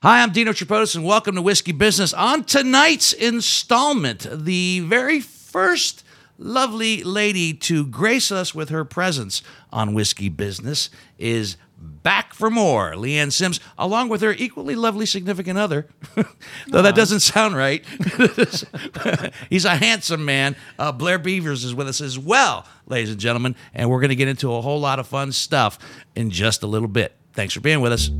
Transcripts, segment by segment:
Hi, I'm Dino Tripodis, and welcome to Whiskey Business. On tonight's installment, the very first lovely lady to grace us with her presence on Whiskey Business is back for more. Leanne Sims, along with her equally lovely significant other, though that doesn't sound right. He's a handsome man. Uh, Blair Beavers is with us as well, ladies and gentlemen, and we're going to get into a whole lot of fun stuff in just a little bit. Thanks for being with us.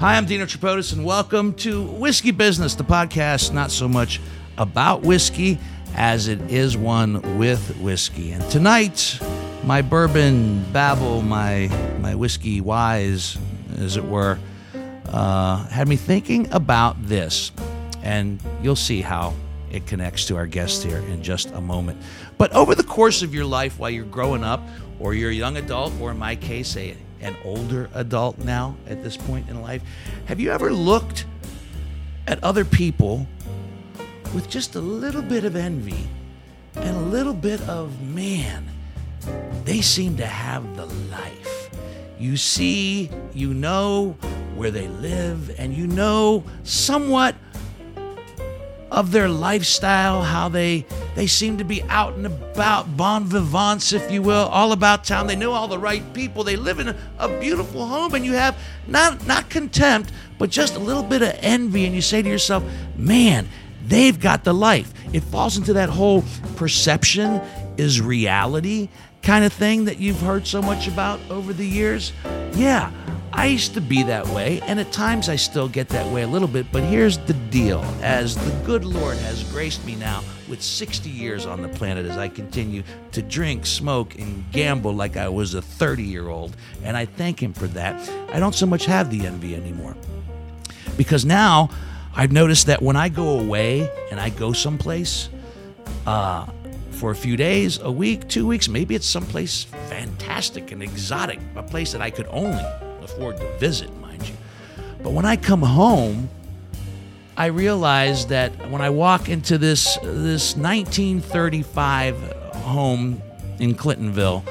Hi, I'm Dino Tripodis, and welcome to Whiskey Business, the podcast not so much about whiskey as it is one with whiskey. And tonight, my bourbon babble, my my whiskey wise, as it were, uh, had me thinking about this, and you'll see how it connects to our guest here in just a moment. But over the course of your life, while you're growing up, or you're a young adult, or in my case, a an older adult now at this point in life, have you ever looked at other people with just a little bit of envy and a little bit of, man, they seem to have the life? You see, you know where they live, and you know somewhat of their lifestyle, how they they seem to be out and about, bon vivants, if you will, all about town. They know all the right people. They live in a, beautiful home, and you have not not contempt, but just a little bit of envy, and you say to yourself, "Man, they've got the life." It falls into that whole perception is reality kind of thing that you've heard so much about over the years. Yeah, I used to be that way, and at times I still get that way a little bit, but here's the deal. As the good Lord has graced me now with 60 years on the planet as I continue to drink, smoke, and gamble like I was a 30 year old, and I thank Him for that, I don't so much have the envy anymore. Because now I've noticed that when I go away and I go someplace, uh, for a few days, a week, two weeks, maybe it's someplace fantastic and exotic, a place that I could only afford to visit, mind you. But when I come home, I realize that when I walk into this this 1935 home in Clintonville,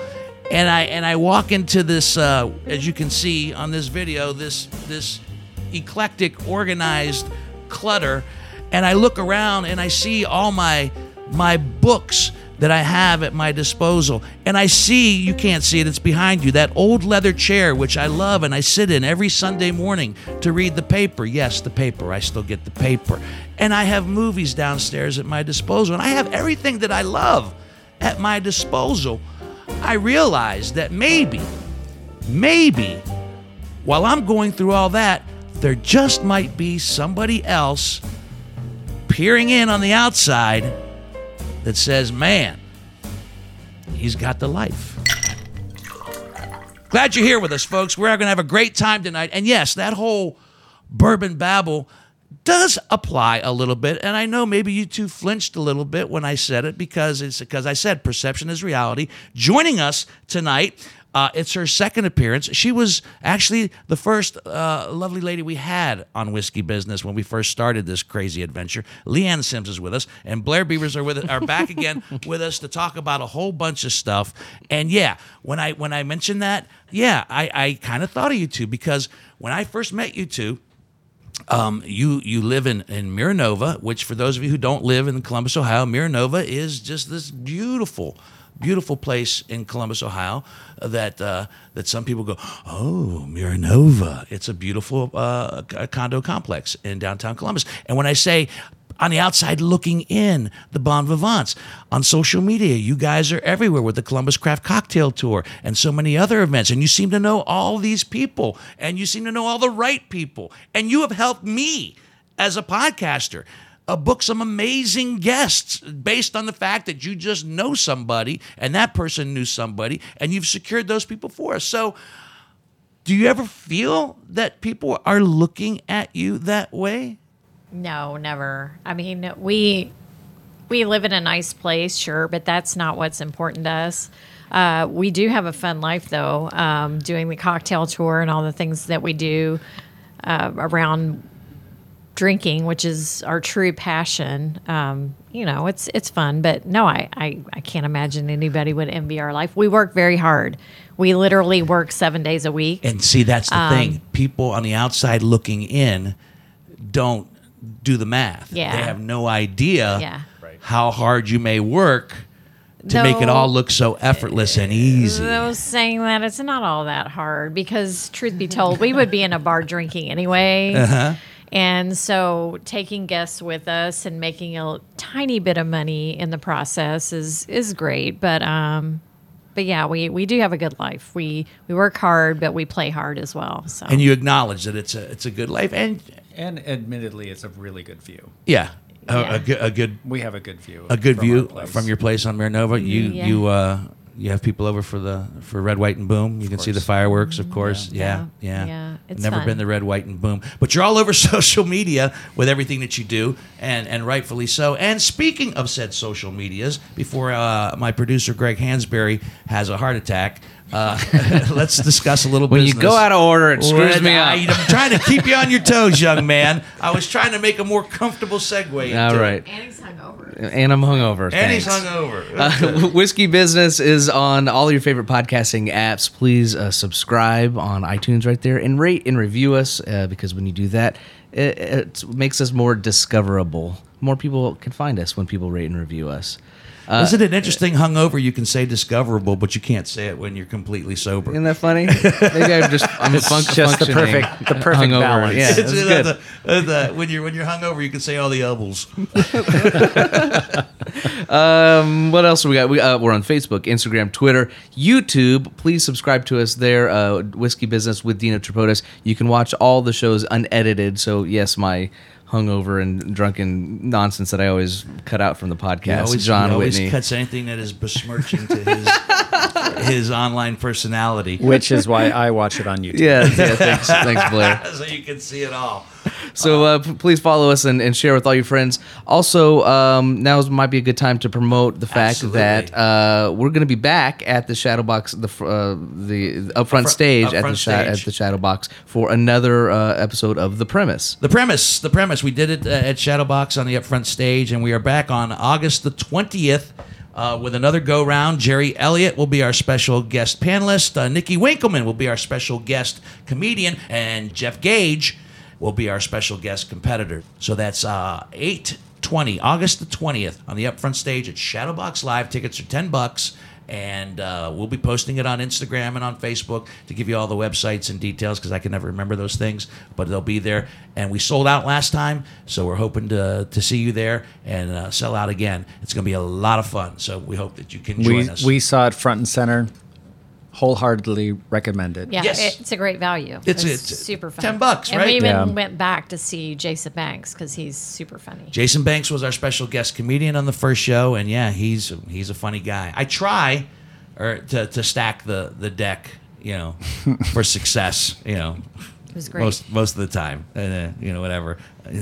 and I and I walk into this, uh, as you can see on this video, this this eclectic, organized clutter, and I look around and I see all my my books that I have at my disposal. And I see, you can't see it, it's behind you, that old leather chair, which I love and I sit in every Sunday morning to read the paper. Yes, the paper, I still get the paper. And I have movies downstairs at my disposal. And I have everything that I love at my disposal. I realize that maybe, maybe, while I'm going through all that, there just might be somebody else peering in on the outside that says, man, he's got the life. Glad you're here with us, folks. We're going to have a great time tonight. And yes, that whole bourbon babble does apply a little bit. And I know maybe you two flinched a little bit when I said it because it's because I said perception is reality. Joining us tonight uh, it's her second appearance. She was actually the first uh, lovely lady we had on Whiskey Business when we first started this crazy adventure. Leanne Sims is with us, and Blair Beavers are with are back again with us to talk about a whole bunch of stuff. And yeah, when I when I mentioned that, yeah, I, I kind of thought of you two because when I first met you two. Um, you you live in in Miranova, which for those of you who don't live in Columbus, Ohio, Miranova is just this beautiful beautiful place in Columbus, Ohio, that uh, that some people go, oh, Miranova. It's a beautiful uh, condo complex in downtown Columbus. And when I say on the outside looking in, the Bon Vivants. On social media, you guys are everywhere with the Columbus Craft Cocktail Tour and so many other events. And you seem to know all these people and you seem to know all the right people. And you have helped me as a podcaster uh, book some amazing guests based on the fact that you just know somebody and that person knew somebody and you've secured those people for us. So, do you ever feel that people are looking at you that way? No, never. I mean, we we live in a nice place, sure, but that's not what's important to us. Uh, we do have a fun life, though, um, doing the cocktail tour and all the things that we do uh, around drinking, which is our true passion, um, you know, it's it's fun. But no, I, I I can't imagine anybody would envy our life. We work very hard. We literally work seven days a week. And see, that's the Um, thing. People on the outside looking in don't do the math. Yeah. They have no idea Yeah. How hard you may work to make it all look so effortless and easy. I was saying that it's not all that hard because, truth be told, we would be in a bar drinking anyway. Uh-huh. And so, taking guests with us and making a tiny bit of money in the process is is great. But um, but yeah, we, we do have a good life. We we work hard, but we play hard as well. So And you acknowledge that it's a it's a good life, and And admittedly, it's a really good view. yeah, a, Yeah. a, good, a good We have a good view. a good from view our place. from your place on Miranova. You Yeah. you uh you have people over for the for red, white, and boom. You can see the fireworks, of course. Yeah, yeah. Yeah. Yeah, it's Never fun. been the red, white, and boom. But you're all over social media with everything that you do, and and rightfully so. And speaking of said social medias, before uh, my producer Greg Hansberry has a heart attack, uh, let's discuss a little. When you go out of order, it screws When me I, up. am trying to keep you on your toes, young man. I was trying to make a more comfortable segue. into All it. right. Annie's hungover. And I'm hungover. And he's thanks. hungover. Uh, Whiskey Business is on all your favorite podcasting apps. Please uh, subscribe on iTunes right there and rate and review us uh, because when you do that, it, it makes us more discoverable. More people can find us when people rate and review us. Uh, Isn't it interesting? Hungover, you can say discoverable, but you can't say it when you're completely sober. Isn't that funny? Maybe I'm just I'm It's fun- just the functioning perfect- the perfect hungover. balance. Yeah, It's, that's you know, good. the- uh, the- when you're when you're hungover, you can say all the elbows. Um, what else do we got? We, uh, we're on Facebook, Instagram, Twitter, YouTube. Please subscribe to us there. Uh, Whiskey Business with Dino Tripodis. You can watch all the shows unedited. So yes, my hungover and drunken nonsense that I always cut out from the He podcast. always, John he always Whitney. cuts anything that is besmirching to his his online personality, Which is why I watch it on YouTube. yeah, yeah. Thanks, thanks, Blair. so you can see it all. So uh, p- please follow us and, and share with all your friends. Also, um, now might be a good time to promote the fact Absolutely. that uh, we're going to be back at the Shadowbox, the fr- uh, the upfront Upfront- stage at the upfront sha- stage. at the Shadowbox for another uh, episode of The Premise. The premise, the premise. We did it uh, at Shadowbox on the upfront stage, and we are back on August the twentieth. Uh, with another go round, Jerry Elliott will be our special guest panelist. Uh, Nikki Winkleman will be our special guest comedian, and Jeff Gage will be our special guest competitor. So that's uh, eight twenty, August the twentieth, on the upfront stage at Shadowbox Live. Tickets are ten bucks, and uh, we'll be posting it on Instagram and on Facebook to give you all the websites and details because I can never remember those things, but they'll be there. And we sold out last time, so we're hoping to to see you there and uh, sell out again. It's going to be a lot of fun, so we hope that you can join We us. we saw it front and center. Wholeheartedly recommended. Yeah, Yes. it's a great value. It's- It's, it's super fun. 10 bucks, and right? we even Yeah. went back to see Jason Banks because he's super funny. Jason Banks was our special guest comedian on the first show, and yeah, he's he's a funny guy. I try or to, to stack the the deck, you know, for success. You know, It was great. most most of the time, and uh, you know, whatever.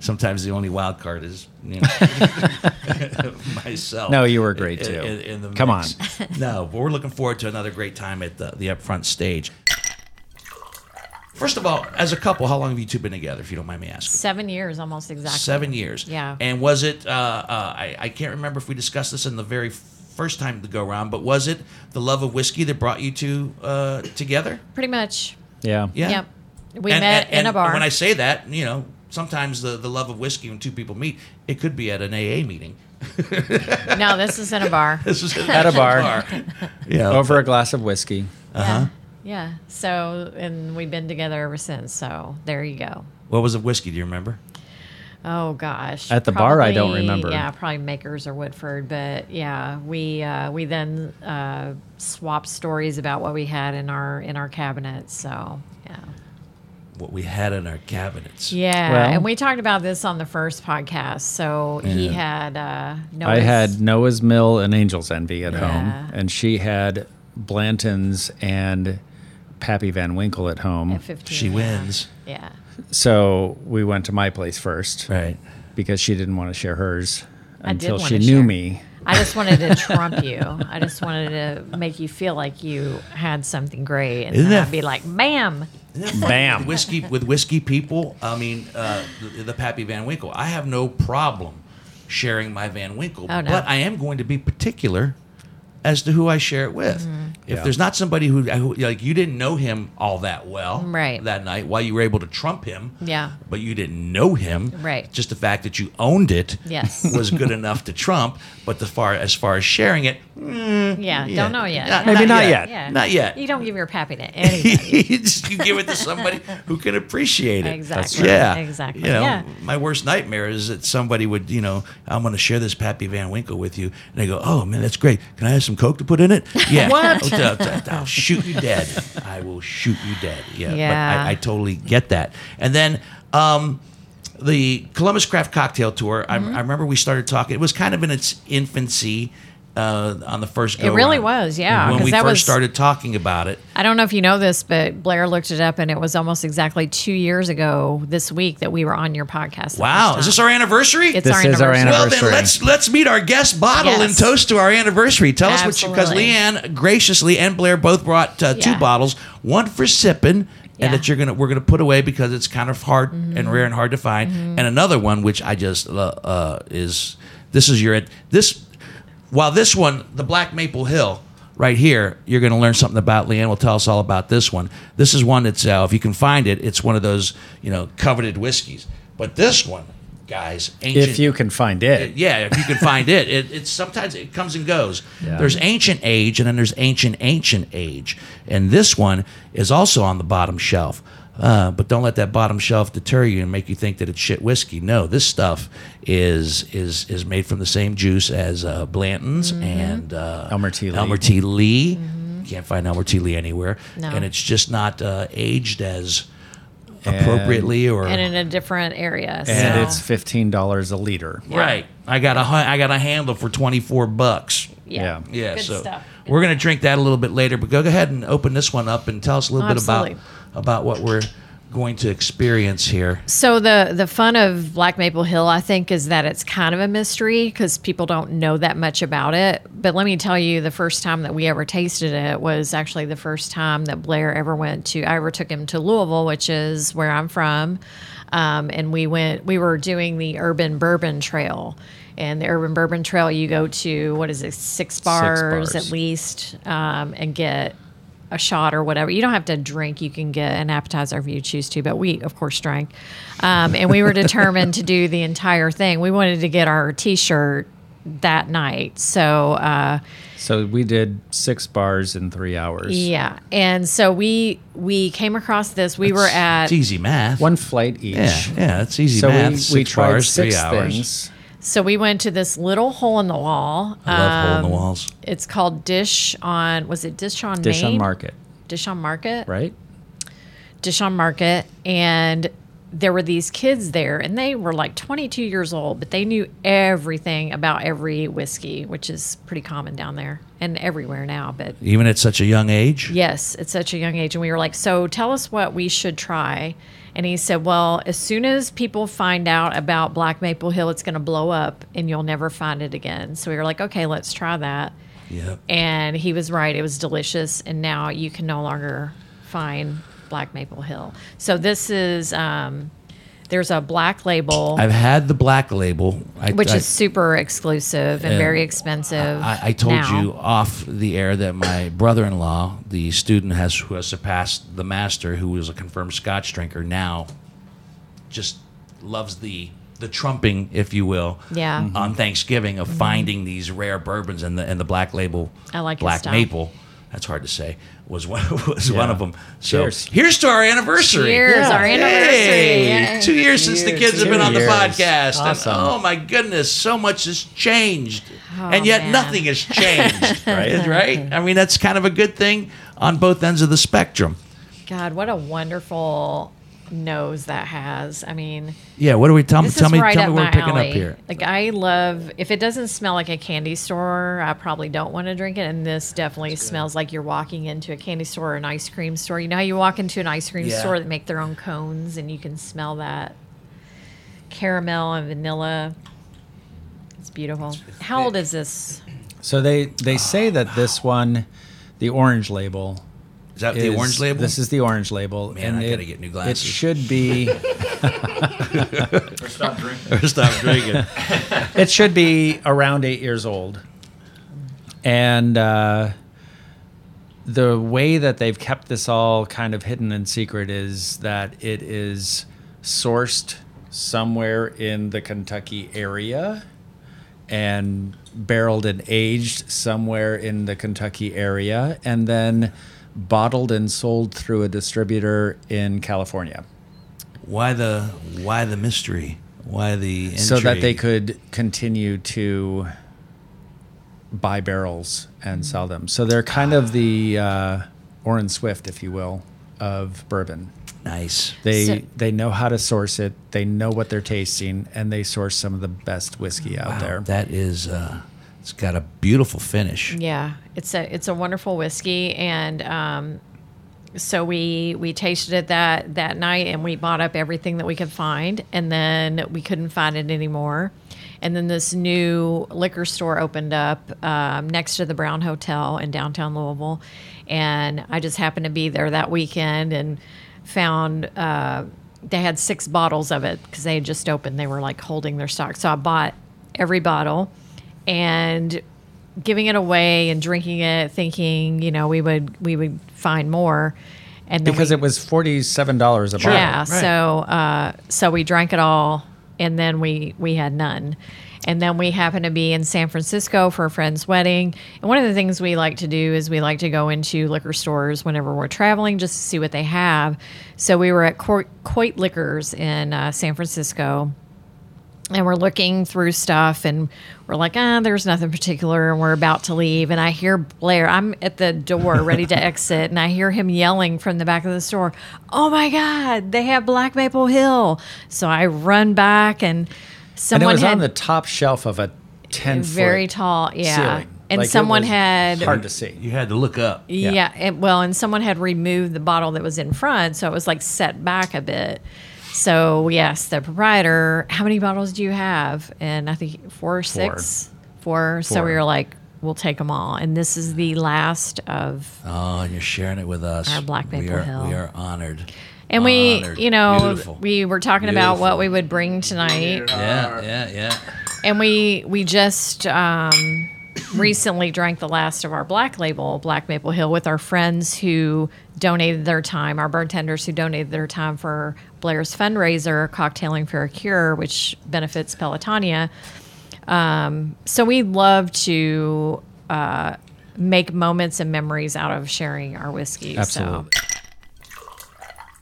Sometimes the only wild card is you know myself. No, you were great, in- too. in- in the Come mix. no, but we're looking forward to another great time at the the upfront stage. First of all, as a couple, how long have you two been together, if you don't mind me asking? Seven years, almost exactly. Seven years. Yeah. And was it? Uh, uh, I I can't remember if we discussed this in the very first time to go around, but was it the love of whiskey that brought you two uh, together? Pretty much. Yeah. Yeah. Yep. We And- met and- in a bar. When I say that, you know, sometimes the the love of whiskey when two people meet, it could be at an AA meeting. no, this is in a bar. This was At a bar. Yeah. Over a glass of whiskey. Uh-huh. Yeah. Yeah. So, and we've been together ever since. So there you go. What was the whiskey? Do you remember? Oh gosh. At the bar, I don't remember. Yeah, probably Makers or Woodford, but yeah, we uh, we then uh, swapped stories about what we had in our in our cabinets. So yeah, What we had in our cabinets. yeah, Well- and we talked about this on the first podcast. So he had uh, no. I had Noah's Mill and Angel's Envy at Yeah. home, and she had Blanton's and Pappy Van Winkle at home. at 15. She yeah. wins. Yeah. So we went to my place first, Right. Because she didn't want to share hers until she knew share. me, I just wanted to trump you. I just wanted to make you feel like you had something great, and Isn't then that I'd be like, "Bam!" Bam. whiskey with whiskey people. I mean, uh, the, the Pappy Van Winkle. I have no problem sharing my Van Winkle, Oh, no. but I am going to be particular as to who I share it with. Mm-hmm. If Yeah. there's not somebody who, who like you didn't know him all that well Right. that night, while you were able to trump him, Yeah. but you didn't know him, Right. Just the fact that you owned it, Yes. was good enough to trump. But the far as far as sharing it, mm, Yeah, don't know yet. not- Maybe not yet. yet. Yeah. Not yet. You don't give your pappy to anybody. you just you give it to somebody who can appreciate it. Exactly. Yeah. Exactly. You know, Yeah. my worst nightmare is that somebody would, you know, I'm going to share this Pappy Van Winkle with you, and they go, "Oh man, that's great. Can I have some Coke to put in it?" Yeah. What? I'll, shoot you dead. I will shoot you dead. Yeah. Yeah. But I, I totally get that. And then. um the Columbus Craft Cocktail Tour. Mm-hmm. I, I remember we started talking. It was kind of in its infancy uh, on the first go. It really was, yeah, When we that first was- started talking about it, I don't know if you know this, but Blair looked it up, and it was almost exactly two years ago this week that we were on your podcast. Wow, is this our anniversary? It's This our is our anniversary. well, then let's let's meet our guest bottle and toast to our anniversary. Tell us what you because Absolutely. Leanne graciously and Blair both brought uh, two bottles, one for sipping. And Yeah. Mm-hmm. that you're gonna we're gonna put away because it's kind of hard and rare and hard to find, and another one which I just uh, uh, is this is your this while this one the Black Maple Hill right here you're going to learn something about Leanne will tell us all about this one. This is one that's uh, if you can find it, it's one of those you know coveted whiskeys. But this one, guys, ancient, If you can find it. yeah, if you can find it, it it's sometimes it comes and goes. Yeah. There's ancient age, and then there's ancient ancient age, and this one is also on the bottom shelf. Uh, but don't let that bottom shelf deter you and make you think that it's shit whiskey. No, this stuff is is is made from the same juice as uh, Blanton's and uh, Elmer T. Lee. Elmer T. Lee. Can't find Elmer T. Lee anywhere, No. and it's just not uh, aged as appropriately or and in a different area. And it's fifteen dollars a liter. right. I got a hu- I got a handle for twenty four bucks. yeah, Yeah, good so stuff. we're gonna drink that a little bit later, but go ahead and open this one up and tell us a little bit about Absolutely. about what we're going to experience here. So the the fun of Black Maple Hill, I think, is that it's kind of a mystery because people don't know that much about it. But let me tell you, the first time that we ever tasted it was actually the first time that Blair ever went to. I ever took him to Louisville, which is where I'm from, um, and we went. We were doing the Urban Bourbon Trail. And the Urban Bourbon Trail, you go to what is it, six bars, bars. at least, um, and get a shot or whatever. You don't have to drink. You can get an appetizer if you choose to. But we, of course, drank. Um, and we were determined to do the entire thing. We wanted to get our T-shirt that night. So uh, So we did six bars in three hours. yeah, and so we we came across this. We were at It's easy math. One flight each. yeah, yeah, it's easy So math. we, Six we tried bars, six three hours. things. So we went to this little hole in the wall. I love hole in the Um, walls. It's called Dish on. Was it Dish on Dish on market, Dish on Market. right? Dish on Market, and there were these kids there, and they were like 22 years old, but they knew everything about every whiskey, which is pretty common down there and everywhere now. But Even at such a young age. yes, at such a young age, and we were like, "So tell us what we should try." And he said, "Well, as soon as people find out about Black Maple Hill, it's going to blow up, and you'll never find it again." So we were like, "Okay, let's try that." Yep. And he was right; it was delicious, and now you can no longer find Black Maple Hill. So this is um, there's a black label, I've had the black label, I, which I, is super exclusive and And very expensive. I, I told now. you off the air that my brother-in-law, the student has who has surpassed the master, who was a confirmed Scotch drinker, now just loves the the trumping, if you will, Yeah. Mhm. on Thanksgiving of finding these rare bourbons and the and the black label, I like black maple. That's hard to say. Was one was one of them. So Cheers. here's to our anniversary. Cheers, our anniversary. Hey, Yay. two years since the kids have been on the years. podcast. Awesome. And, oh my goodness, so much has changed. Oh, and yet man. nothing has changed. right? right? I mean, that's kind of a good thing on both ends of the spectrum. God, what a wonderful nose that has. I mean, Yeah, what do we tell, this tell me? right tell me we're picking alley. up here. Like I love if it doesn't smell like a candy store, I probably don't want to drink it. And this definitely smells like you're walking into a candy store or an ice cream store. You know how you walk into an ice cream Yeah. store that make their own cones and you can smell that caramel and vanilla. It's beautiful. How old is this? So they they say that this one, the orange label, Is that the orange label? This is the orange label, Man, I it, gotta get new glasses. It should be or stop drinking. Or stop drinking. it should be around eight years old, and uh, the way that they've kept this all kind of hidden in secret is that it is sourced somewhere in the Kentucky area and barreled and aged somewhere in the Kentucky area and then bottled and sold through a distributor in California why the why the mystery? Why the intrigue? so that they could continue to buy barrels and sell them. So they're kind of the uh, Orin Swift, if you will, of bourbon. nice. They So- they know how to source it. They know what they're tasting, and they source some of the best whiskey out Wow, there. That is, uh, it's got a beautiful finish. Yeah, it's a it's a wonderful whiskey, and um, so we we tasted it that that night, and we bought up everything that we could find, and then we couldn't find it anymore. And then this new liquor store opened up um, next to the Brown Hotel in downtown Louisville, and I just happened to be there that weekend and found. Uh, they had six bottles of it because they had just opened. They were like holding their stock. So I bought every bottle and giving it away and drinking it, thinking you know we would we would find more, and then because we, it was forty seven dollars a bottle. yeah. right. So uh, so we drank it all, and then we we had none. And then we happened to be in San Francisco for a friend's wedding. And one of the things we like to do is we like to go into liquor stores whenever we're traveling just to see what they have. So we were at Coit, Coit Liquors in uh, San Francisco and we're looking through stuff and we're like ah there's nothing particular and we're about to leave and i hear blair i'm at the door ready to exit and i hear him yelling from the back of the store oh my god they have black maple hill so i run back and and it someone was had on the top shelf of a ten very foot tall yeah ceiling. and Like, it someone was had hard to see. You had to look up. yeah, and, well, and someone had removed the bottle that was in front, so it was like set back a bit. So we asked the proprietor, "How many bottles do you have?" And I think four or six, four. So we were like, "We'll take them all." And this is the last of. Oh, and you're sharing it with us. Our Black we Maple are, Hill. We are honored. And we, Honored. you know, Beautiful. we were talking about what we would bring tonight, Yeah, yeah, yeah. and we we just um, recently drank the last of our black label black maple hill with our friends who donated their time our bartenders who donated their time for blair's fundraiser cocktailing for a cure which benefits pelotonia um, so we love to uh, make moments and memories out of sharing our whiskey Absolutely. so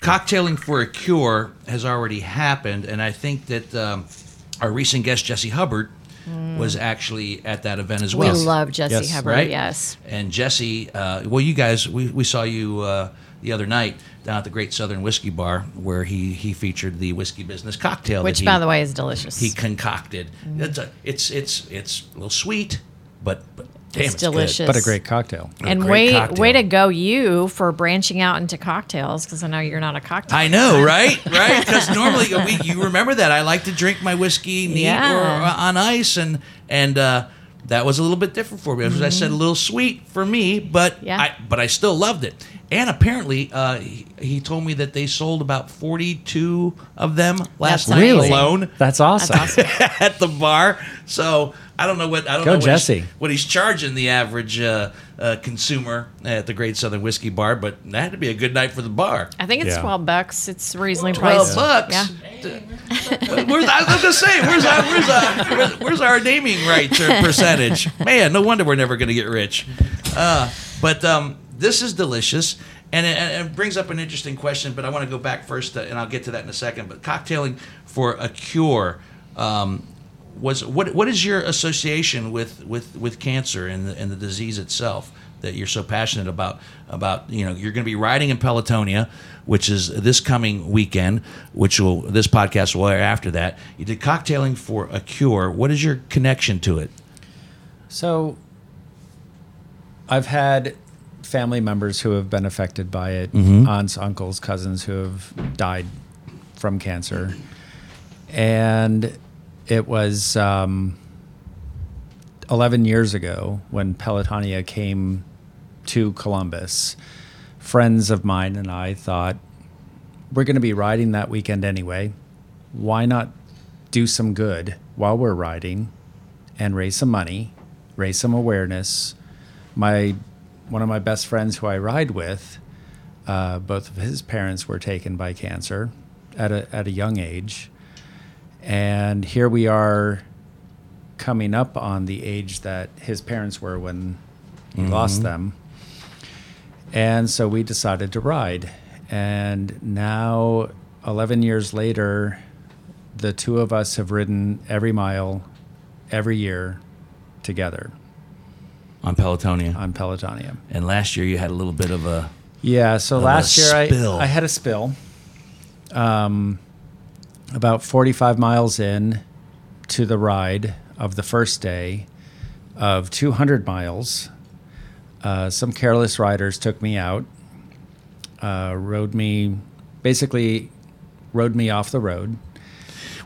Cocktailing for a Cure has already happened, and I think that um, our recent guest Jesse Hubbard was actually at that event as well. we love jesse Yes. hubbard right? yes And Jesse, uh, well, you guys, we, we saw you uh, the other night down at the Great Southern Whiskey Bar, where he he featured the whiskey business cocktail, which that he, by the way is delicious he concocted. It's a, it's it's it's a little sweet, but but damn, It's it's, good. delicious. But a great cocktail. and great way cocktail. way to go you for branching out into cocktails because I know you're not a cocktail. I know, right? Right? Because normally we, you remember that I like to drink my whiskey neat Yeah. or uh, on ice, and and uh, that was a little bit different for me. As I said, a little sweet for me, but Mm-hmm. Yeah. I but I still loved it. And apparently, uh, he, he told me that they sold about forty-two of them last That's night amazing. alone That's awesome. at the bar. So I don't know what I don't Go know what he's, what he's charging the average uh, uh, consumer at the Great Southern Whiskey Bar, but that had to be a good night for the bar. I think it's Yeah. twelve bucks. It's reasonably Twelve priced. bucks. Yeah. Where's, I was gonna say, where's our, where's, our, where's, where's our naming rights or percentage? Man, no wonder we're never gonna get rich. Uh, but um, this is delicious, and it, it brings up an interesting question. But I want to go back first, to, and I'll get to that in a second. But cocktailing for a cure. Um, was what what is your association with with with cancer and the, and the disease itself that you're so passionate about about you know you're going to be riding in Pelotonia which is this coming weekend which will this podcast will air after that you did cocktailing for a cure what is your connection to it So I've had family members who have been affected by it, aunts, uncles, cousins who have died from cancer. And it was um, 11 years ago when Pelotonia came to Columbus, friends of mine and I thought, we're going to be riding that weekend anyway. Why not do some good while we're riding and raise some money, raise some awareness? My one of my best friends who I ride with, uh, both of his parents were taken by cancer at a at a young age, and here we are coming up on the age that his parents were when he lost them. And so we decided to ride. And now, 11 years later, the two of us have ridden every mile, every year together on Pelotonia. on Pelotonia. and last year you had a little bit of a Yeah, so last year I. I had a spill. Um, about 45 miles in to the ride of the first day of 200 miles. Uh, some careless riders took me out, uh, rode me, basically rode me off the road.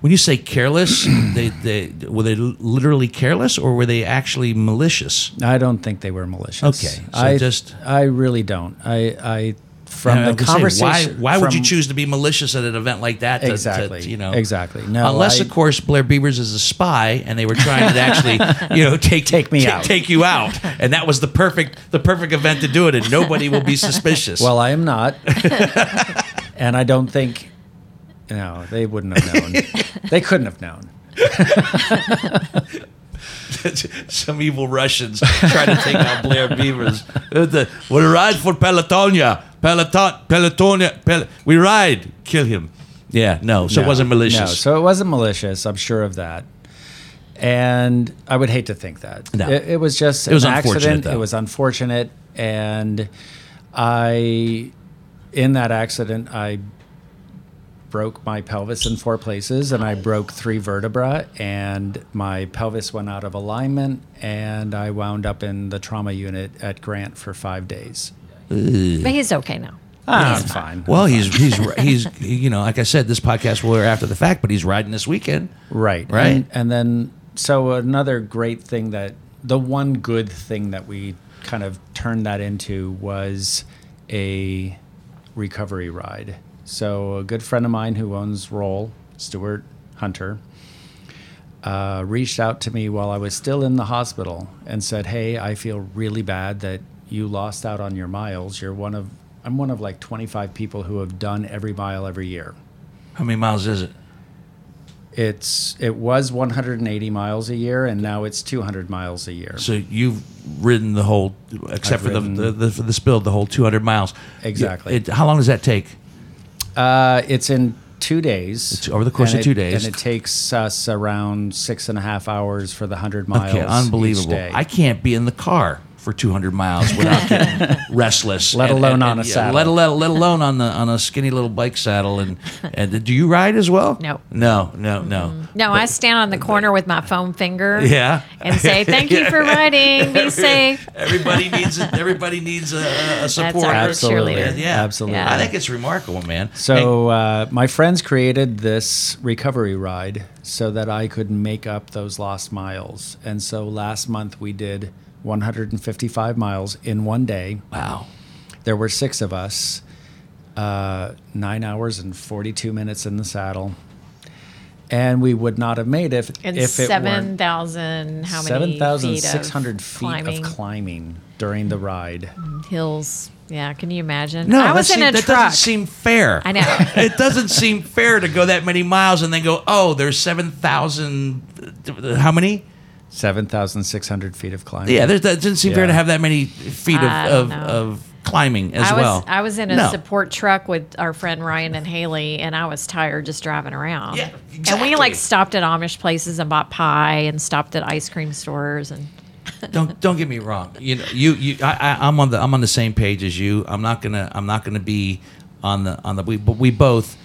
When you say careless, they, they were they literally careless or were they actually malicious? I don't think they were malicious. Okay, so I just- I really don't. I I from And the was say, conversation. why why would you choose to be malicious at an event like that? To, to, Exactly. you know, Exactly. No, unless I- of course Blair Beavers is a spy and they were trying to actually, you know, take Take me ta- out. take you out, and that was the perfect the perfect event to do it, and nobody will be suspicious. Well, I am not, and I don't think. No, they wouldn't have known. they couldn't have known. some evil Russians trying to take out Blair Beavers. We ride for Pelotonia, Peloton, Pelotonia. Pel- we ride, kill him. Yeah, no, so it wasn't malicious. No, so it wasn't malicious. I'm sure of that. And I would hate to think that. No. It, it was just It was an unfortunate, accident. though. It was unfortunate, and I, in that accident, I broke my pelvis in four places, and I broke three vertebra, and my pelvis went out of alignment, and I wound up in the trauma unit at Grant for five days. But he's okay now. Ah, I'm fine. well, he's he's he's you know, like I said, this podcast will air after the fact, but he's riding this weekend. Right. Right. And, and then, so another great thing that, the one good thing that we kind of turned that into was a recovery ride. So a good friend of mine who owns Roll, Stuart Hunter, uh, reached out to me while I was still in the hospital and said, "Hey, I feel really bad that you lost out on your miles. You're one of I'm one of like 25 people who have done every mile every year." How many miles is it? It's it was 180 miles a year, and now it's 200 miles a year. So you've ridden the whole, except I've for the, the, the for the spill, the whole 200 miles. Exactly. It, how long does that take? Uh, it's in two days. It's over the course of two days. and it takes us around six and a half hours for the 100 miles. Okay, unbelievable. I can't be in the car for 200 miles without getting restless. Let alone on a saddle. Let, let, let alone on the on a skinny little bike saddle. And and do you ride as well? No. No, no, no. No, I stand on the corner with my foam finger. Yeah. And say, "Thank you for riding. Be safe." Everybody needs a, everybody needs a, a support. our Absolutely. cheerleader. Yeah, Absolutely. Yeah. I think it's remarkable, man. So uh, my friends created this recovery ride so that I could make up those lost miles. And so last month we did 155 miles in one day. Wow. There were six of us, uh, nine hours and 42 minutes in the saddle. And we would not have made it And if it seven weren't thousand how many? 7,600 feet, feet, of climbing of climbing during the ride. hills. Yeah, can you imagine? No, I was that, in seem- a that truck. doesn't seem fair. I know. it doesn't seem fair to go that many miles and then go, oh, there's 7,000. How many? 7,600 feet of climbing. Yeah, there's, that doesn't seem fair to have that many feet of, I don't of, of climbing as I was well. I was in a No. support truck with our friend Ryan and Haley, and I was tired just driving around. Yeah, exactly. And we like stopped at Amish places and bought pie, and stopped at ice cream stores, and don't don't get me wrong. You know, you you I, I, I'm on the I'm on the same page as you. I'm not gonna I'm not gonna be on the on the we but we both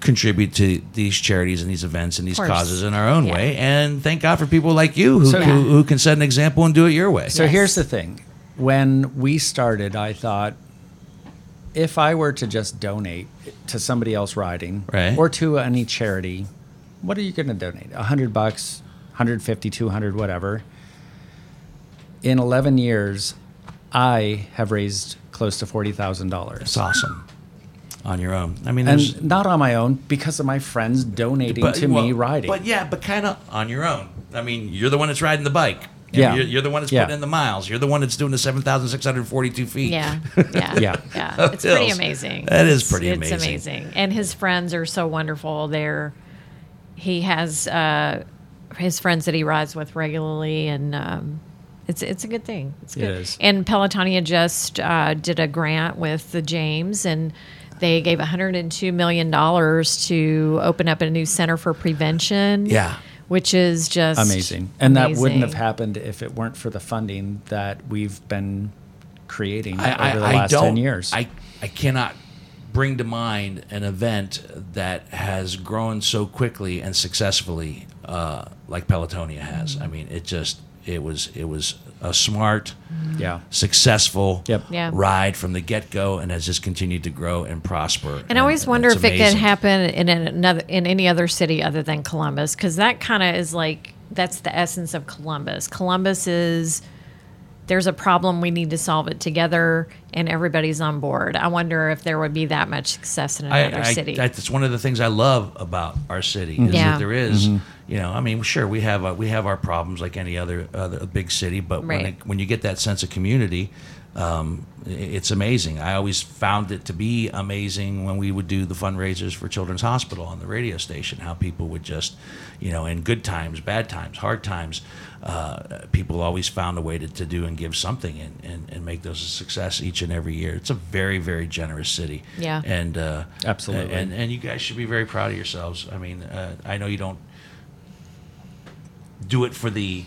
contribute to these charities and these events and these causes in our own Yeah. way. And thank God for people like you who, So- who who can set an example and do it your way. So Yes. here's the thing. When we started, I thought if I were to just donate to somebody else riding Right. or to any charity, what are you going to donate? 100 bucks, 150, 200, whatever. in 11 years, I have raised close to forty thousand dollars. It's awesome. On your own. I mean, and not on my own because of my friends donating to me riding. But yeah, but kind of on your own. I mean, you're the one that's riding the bike. And Yeah. You're, you're the one that's Yeah. putting in the miles. You're the one that's doing the 7,642 feet. Yeah, yeah, Yeah. yeah. It's pretty amazing. That is pretty It's amazing. It's amazing, and his friends are so wonderful. They're he has uh, his friends that he rides with regularly, and um, it's it's a good thing. It's good. is. And Pelotonia just uh, did a grant with the James and. They gave 102 million dollars to open up a new center for prevention. Yeah. which is just amazing. And that wouldn't have happened if it weren't for the funding that we've been creating I, I, over the I last don't, 10 years. I, I cannot bring to mind an event that has grown so quickly and successfully uh, like Pelotonia has. I mean, it just it was it was a smart, mm-hmm. yeah. successful Yep. Yeah. ride from the get go, and has just continued to grow and prosper. And I always wonder it's if it could happen in another in any other city other than Columbus, because that kind of is like that's the essence of Columbus. Columbus is there's a problem we need to solve it together, and everybody's on board. I wonder if there would be that much success in another I, I, city. That's one of the things I love about our city is Yeah. that there is, you know, I mean, sure we have uh, we have our problems like any other other big city, but when it, when you get that sense of community, um, it's amazing. I always found it to be amazing when we would do the fundraisers for Children's Hospital on the radio station. How people would just, you know, in good times, bad times, hard times, uh, people always found a way to, to do and give something and, and, and make those a success each and every year. It's a very very generous city. Yeah. And uh, Absolutely. and and you guys should be very proud of yourselves. I mean, uh, I know you don't do it for the,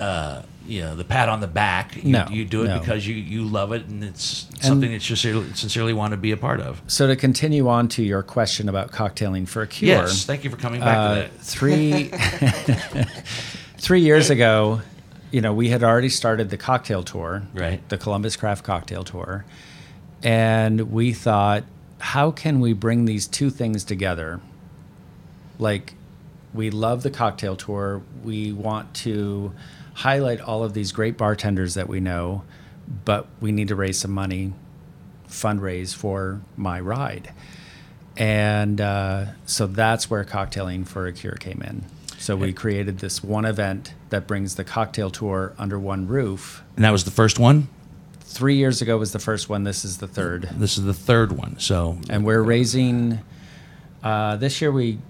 uh, you know, the pat on the back. You, No, you do it no. because you, you love it and it's something that you sincerely, sincerely want to be a part of. So to continue on to your question about cocktailing for a cure. Yes, thank you for coming back uh, to that. three three years ago, you know, we had already started the cocktail tour, Right. The Columbus Craft Cocktail Tour, and we thought, how can we bring these two things together? Like, we love the cocktail tour. We want to highlight all of these great bartenders that we know, but we need to raise some money, fundraise for my ride. And uh, so that's where Cocktailing for a Cure came in. So we created this one event that brings the cocktail tour under one roof. And that was the first one. Three years ago was the first one. This is the third. This is the third one. So, And we're raising, uh, this year we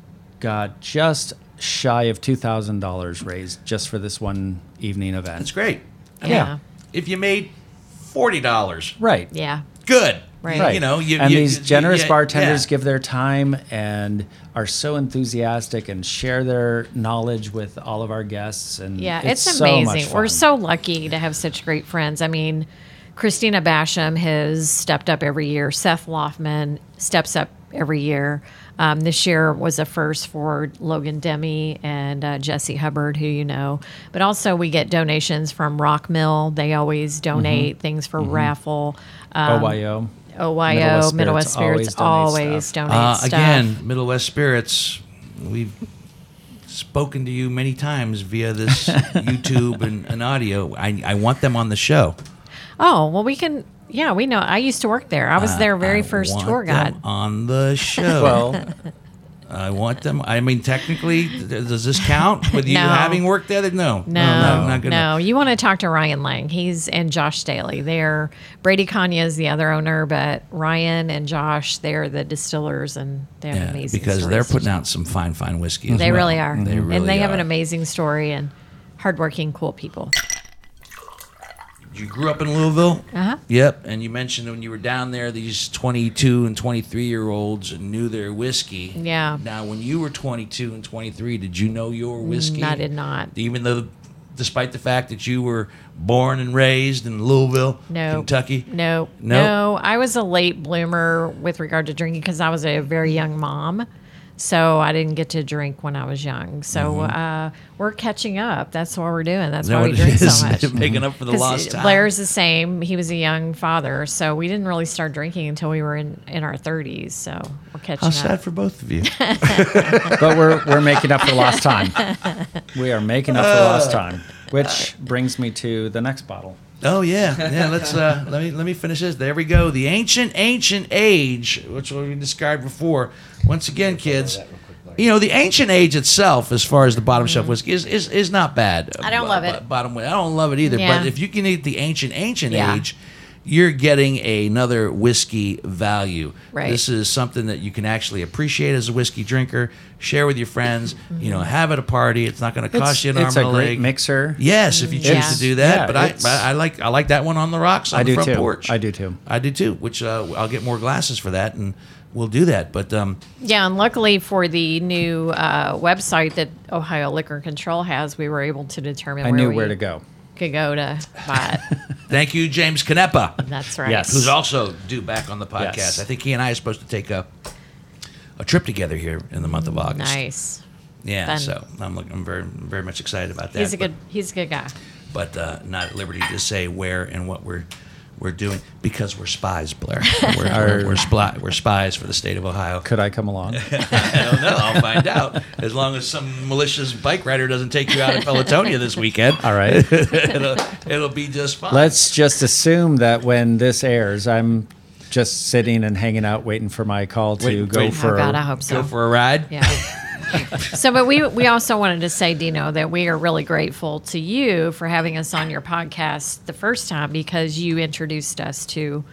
got just shy of $2,000 raised just for this one evening event. that's great. I yeah. mean, if you made forty dollars, Right. yeah. good. Right. Right. You know, you, and you- these you- generous yeah, bartenders yeah. give their time and are so enthusiastic and share their knowledge with all of our guests. And Yeah, it's, so amazing. much We're so lucky to have such great friends. I mean, Christina Basham has stepped up every year. Seth Loffman steps up every year. Um, this year was a first for Logan Demi and uh, Jesse Hubbard, who you know. But also, we get donations from Rock Mill. They always Mm-hmm. donate things for raffle. Um, OYO. OYO, Middle West Spirits, always, donates donate Uh, stuff. again, Middle West Spirits. We've spoken to you many times via this YouTube and, and audio. I, I want them on the show. Oh, well, we can. Yeah, we know. I used to work there. I was their very I first want tour them guide. on the show. Well, I want them. I mean, technically, does this count with you No. having worked there? No, No, no, no, not gonna. You want to talk to Ryan Lang. He's and Josh Staley. They're Brady Konya is the other owner, but Ryan and Josh, they're the distillers, and they're Yeah, amazing because they're putting out some fine, fine whiskey. They well. really are, They really and they have an amazing story and hardworking, cool people. You grew up in Louisville. Uh-huh. Yep. And you mentioned when you were down there, these 22 and 23 year olds knew their whiskey. Yeah. Now, when you were 22 and 23, did you know your whiskey? Mm, I did not. Even though, despite the fact that you were born and raised in Louisville, No, Kentucky. No, No? no. I was a late bloomer with regard to drinking because I was a very young mom. So I didn't get to drink when I was young. So uh, we're catching up. That's what we're doing. That's Mm-hmm. That why we drink it is? so much. Making up for the lost time. Blair's the same. He was a young father, so we didn't really start drinking until we were in, in our 30s. So we're catching How up. sad for both of you. but we're, we're making up for lost time. We are making up for lost time. Which brings me to the next bottle. Oh yeah, yeah. Let's uh, let me let me finish this. There we go. The ancient ancient age, which we described before. Once again, kids, you know the ancient age itself, as far as the bottom shelf whiskey, is, is is not bad. Mm-hmm. I don't love it. Bottom, I don't love it either. Yeah. But if you can eat the ancient ancient Yeah. age. You're getting another whiskey value. Right. This is something that you can actually appreciate as a whiskey drinker, share with your friends. You know, have at a party. It's not going to cost you an it's arm a and a great leg. mixer. Yes, if you choose Yeah. to do that. Yeah, but I, it's- but I like I like that one on the rocks on I the do front too. porch. I do too. I do too. Which uh, I'll get more glasses for that, and we'll do that. But um, Yeah, and luckily for the new uh, website that Ohio Liquor Control has, we were able to determine I where knew we where to go. Could go to buy thank you, James Canepa, That's right. Yes. who's also due back on the podcast. Yes. I think he and I are supposed to take a a trip together here in the month of August. Nice. Yeah, Fun. so I'm looking, I'm very very much excited about that. He's a but- good. He's a good guy. but uh, not at liberty to say where and what we're we're doing because we're spies, Blair. We're, we're, we're, spli- we're spies for the state of Ohio. Could I come along? I don't know. I'll find out. As long as some malicious bike rider doesn't take you out of Pelotonia this weekend, All right. it'll, it'll be just fine. Let's just assume that when this airs, I'm just sitting and hanging out, waiting for my call to Wait- go wait. for. oh God, I hope so. go for a ride. Yeah. So, but we we also wanted to say, Dino, that we are really grateful to you for having us on your podcast the first time because you introduced us to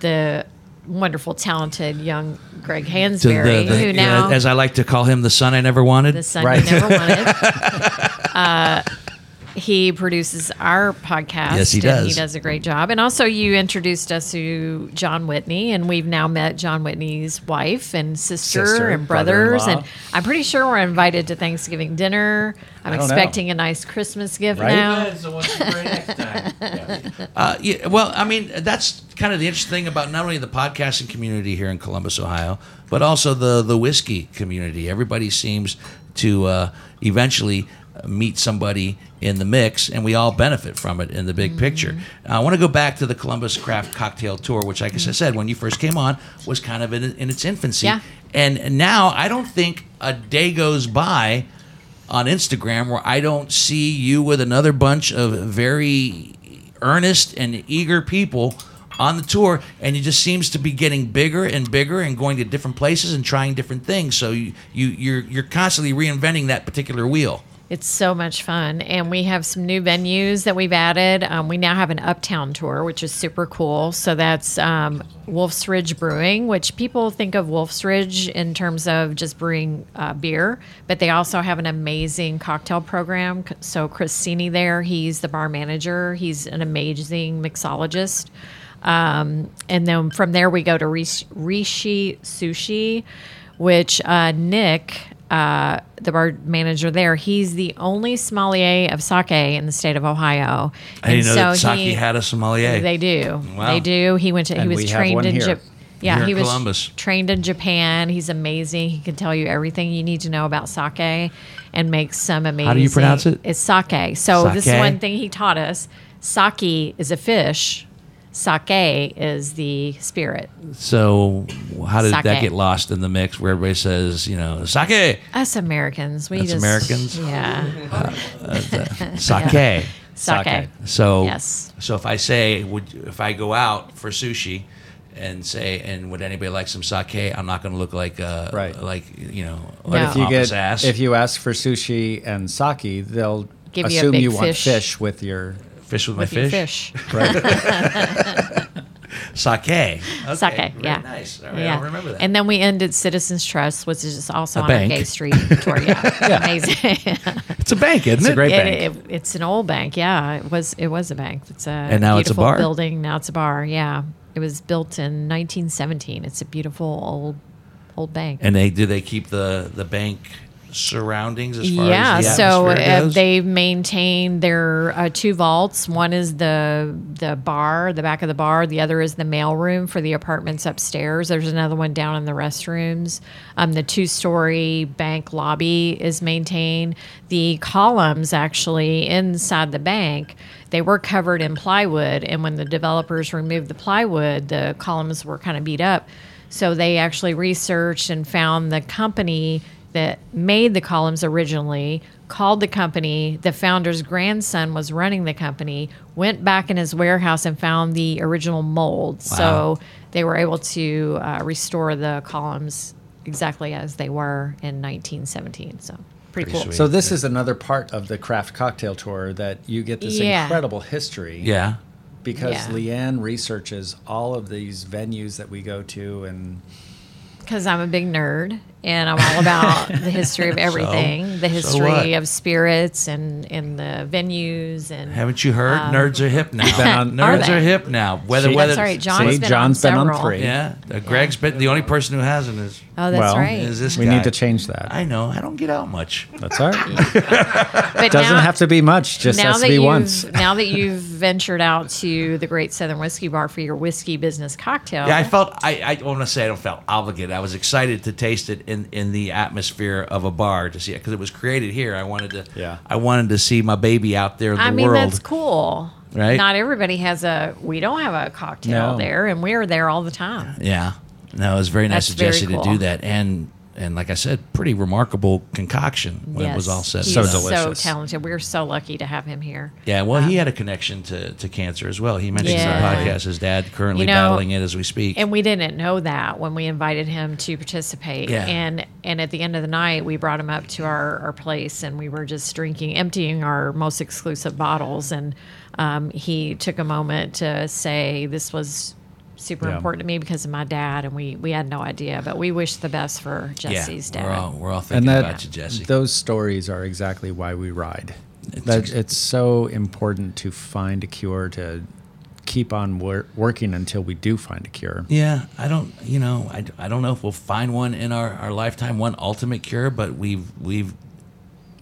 the wonderful, talented young Greg Hansberry, the- the- who now as I like to call him, the son I never wanted. the son Right. you never wanted. uh, he produces our podcast. Yes, he And does. he does a great job. And also, you introduced us to John Whitney, and we've now met John Whitney's wife and sister, Sister, and brothers. And I'm pretty sure we're invited to Thanksgiving dinner. I'm I don't know. expecting a nice Christmas gift Right? now. So what's the very next time? Uh, yeah, well, I mean, that's kind of the interesting thing about not only the podcasting community here in Columbus, Ohio, but also the the whiskey community. Everybody seems to uh, eventually meet somebody in the mix, and we all benefit from it in the big mm-hmm. picture. I want to go back to the Columbus Craft Cocktail Tour, which, like I mm-hmm. said, when you first came on, was kind of in, in its infancy. Yeah. And now I don't think a day goes by on Instagram where I don't see you with another bunch of very earnest and eager people on the tour and it just seems to be getting bigger and bigger and going to different places and trying different things so you, you you're you're constantly reinventing that particular wheel It's so much fun. And we have some new venues that we've added. Um, we now have an uptown tour, which is super cool. So that's um, Wolf's Ridge Brewing, which people think of Wolf's Ridge in terms of just brewing uh, beer, but they also have an amazing cocktail program. So Chris Cini there, he's the bar manager. He's an amazing mixologist. Um, and then from there, we go to Rishi, Sushi, which uh, Nick, uh, the bar manager there, he's the only sommelier of sake in the state of Ohio. I didn't know that so Saki he- had a sommelier They do. Wow. They do. He went to. And he was trained in. here. Jap- yeah, he was Columbus. trained in Japan. He's amazing. He can tell you everything you need to know about sake, and make some amazing. How do you pronounce it? It's sake. So this is one thing he taught us. Sake is a fish. Sake is the spirit. so how did that Sake. get lost in the mix where everybody says you know sake Us Americans, we Us just Americans? Yeah, sake sake. Sake. So Yes. So if I say, would if I go out for sushi, and say, and would anybody like some sake? I'm not going to look like uh, Right. like you know, But like No. If you get ass. if you ask for sushi and sake, they'll Give you a assume big you want fish. fish with your fish with my With your fish, fish. sake, okay. Sake, yeah. nice. Right, Yeah. I'll remember that. And then we ended Citizens Trust, which is just also A on bank. a Gay Street tour. Yeah, amazing. it's a bank, isn't a it? great- It- bank. it- it's an old bank. Yeah, it was. It was a bank. It's a And now it's a beautiful bar? building. Now it's a bar. Yeah, it was built in 1917. It's a beautiful old old bank. And they do they keep the the bank surroundings as far yeah, as the so uh, they maintain their uh, two vaults. One is the the bar, the back of the bar. The other is the mail room for the apartments upstairs. There's another one down in the restrooms. Um, the two story bank lobby is maintained. The columns actually inside the bank. They were covered in plywood, and when the developers removed the plywood, the columns were kind of beat up. So they actually researched and found the company that made the columns originally called the company. The founder's grandson was running the company, went back in his warehouse and found the original mold. So they were able to uh, restore the columns exactly as they were in 1917. So pretty, Pretty cool. sweet. So this is another part of the craft cocktail tour that you get this Yeah. incredible history. Yeah. Because Yeah. Leanne researches all of these venues that we go to and because I'm a big nerd and I'm all about the history of everything, the history what? of spirits and and the venues and Haven't you heard? Nerds are hip now. on- Nerds they? are hip now. Whether See- whether That's right. John's See, been John's on been on several. three. yeah, uh, Greg's been the only person who hasn't is Oh, that's well, right. is this we guy. need to change that. I know. I don't get out much. That's all right. but Doesn't now, have to be much, just now has to that be you've once. now that you've ventured out to the Great Southern Whiskey Bar for your whiskey business cocktail. Yeah, I felt. I, I want to say I don't felt obligated. I was excited to taste it in, in the atmosphere of a bar to see it because it was created here. I wanted to. Yeah. I wanted to see my baby out there in I the mean world. that's cool. Right? Not everybody has a. We don't have a cocktail No. there, and we're there all the time. Yeah. No, it was very nice That's of very Jesse to do that, and and like I said, pretty remarkable concoction when it was all said. he's and So done. delicious. So talented. We're so lucky to have him here. Yeah, well, he had a connection to, to cancer as well. He mentioned in Yeah. the podcast his dad currently You know, battling it as we speak. And we didn't know that when we invited him to participate. Yeah. And and at the end of the night, we brought him up to our, our place and we were just drinking, emptying our most exclusive bottles. And um, he took a moment to say this was super Yeah. important to me because of my dad. And we, we had no idea, but we wish the best for yeah, Jesse's dad. we're all we're all and thinking that about you, Jesse. those stories are exactly why we ride. It's that ex- it's so important to find a cure to keep on wor- working until we do find a cure. yeah, I don't, you know, I, I don't know if we'll find one in our, our lifetime, one ultimate cure, but we've we've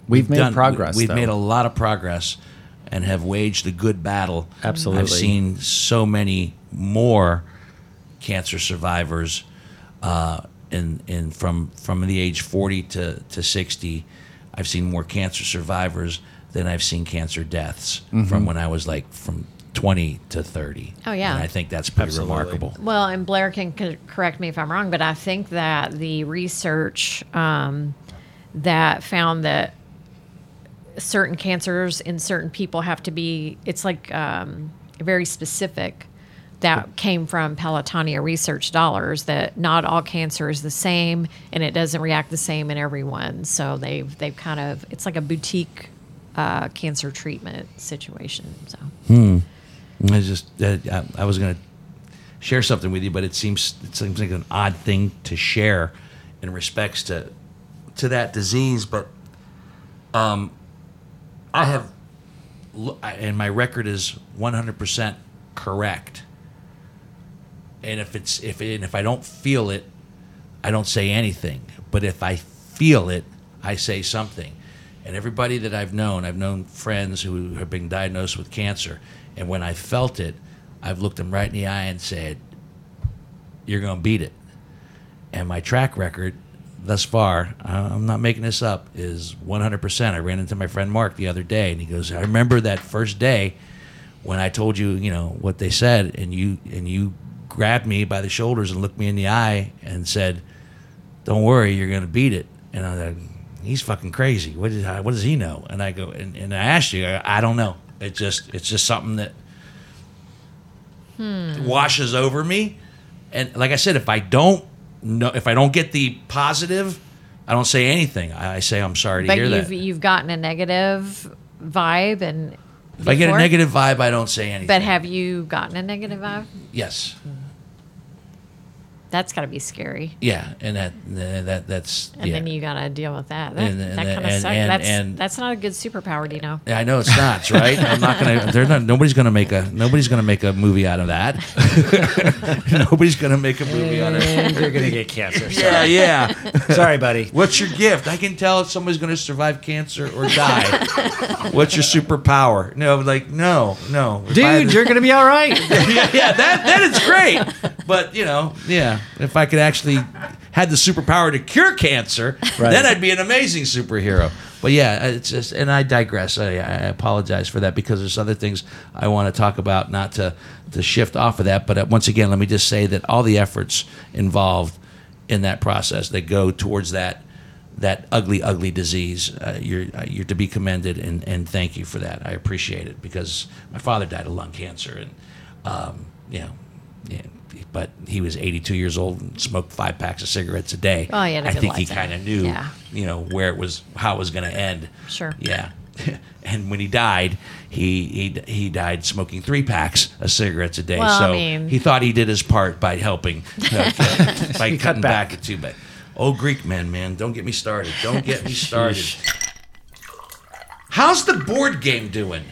We've made done- progress. We've though. made a lot of progress and have waged a good battle. Absolutely. I've seen so many more cancer survivors uh, in in from from the age 40 to, to 60. I've seen more cancer survivors than I've seen cancer deaths Mm-hmm. from when I was like from 20 to 30. Oh, yeah. And I think that's pretty Absolutely. remarkable. Well, and Blair can co- correct me if I'm wrong, but I think that the research um, that found that certain cancers in certain people have to be, it's like um, very specific. That came from Pelotonia research dollars. That not all cancer is the same, and it doesn't react the same in everyone. So they've they've kind of it's like a boutique uh, cancer treatment situation. So I just I, I was going to share something with you, but it seems it seems like an odd thing to share in respects to to that disease. But um, I have, and my record is one hundred percent correct. And if it's if and if I don't feel it, I don't say anything. But if I feel it, I say something. And everybody that I've known, I've known friends who have been diagnosed with cancer, and when I felt it, I've looked them right in the eye and said, "You're going to beat it." And my track record thus far, uh, I'm not making this up, is 100%. I ran into my friend Mark the other day, and he goes, "I remember that first day when I told you, you know, what they said, and you and you grabbed me by the shoulders and looked me in the eye and said." don't worry, you're going to beat it. And I like, he's fucking crazy. What, is, what does he know? And I go, and, and I asked you, I, I don't know. It just, it's just something that hmm. washes over me. And like I said, if I don't know, if I don't get the positive, I don't say anything. I, I say, I'm sorry to but hear you've that. you've gotten a negative vibe and If I get a before? negative vibe, I don't say anything. But have you gotten a negative vibe? yes. That's got to be scary. Yeah. And that, that, that's, And yeah. then you got to deal with that. That, And- and- that kind of sucks. and- that's and- that's not a good superpower, do you know? Yeah, I know it's not right. I'm not gonna. They're not. Nobody's gonna make a. Nobody's gonna make a movie out of that. nobody's gonna make a movie out of it. And you're gonna get cancer. Yeah, yeah. Sorry, buddy. What's your gift? I can tell if somebody's gonna survive cancer or die. What's your superpower? No, like no, no. If I had Dude, to- you're gonna be all right. yeah, yeah, that that is great. But you know, yeah, if I could actually had the superpower to cure cancer, Right. then I'd be an amazing superhero. But yeah, it's just, and I digress. I, I apologize for that because there's other things I want to talk about, not to to shift off of that. But uh, once again, let me just say that all the efforts involved in that process that go towards that that ugly, ugly disease. Uh, you're uh, you're to be commended, and, and thank you for that. I appreciate it because my father died of lung cancer, and um, you know, yeah, but he was 82 years old and smoked five packs of cigarettes a day. Oh, a I think he kind of knew, Yeah. you know, where it was, how it was going to end. Sure. Yeah. and when he died, he, he he died smoking three packs of cigarettes a day. Well, I so mean- he thought he did his part by helping, uh, by cutting back. back two. But old Greek men, man, don't get me started. Don't get me started. How's the board game doing?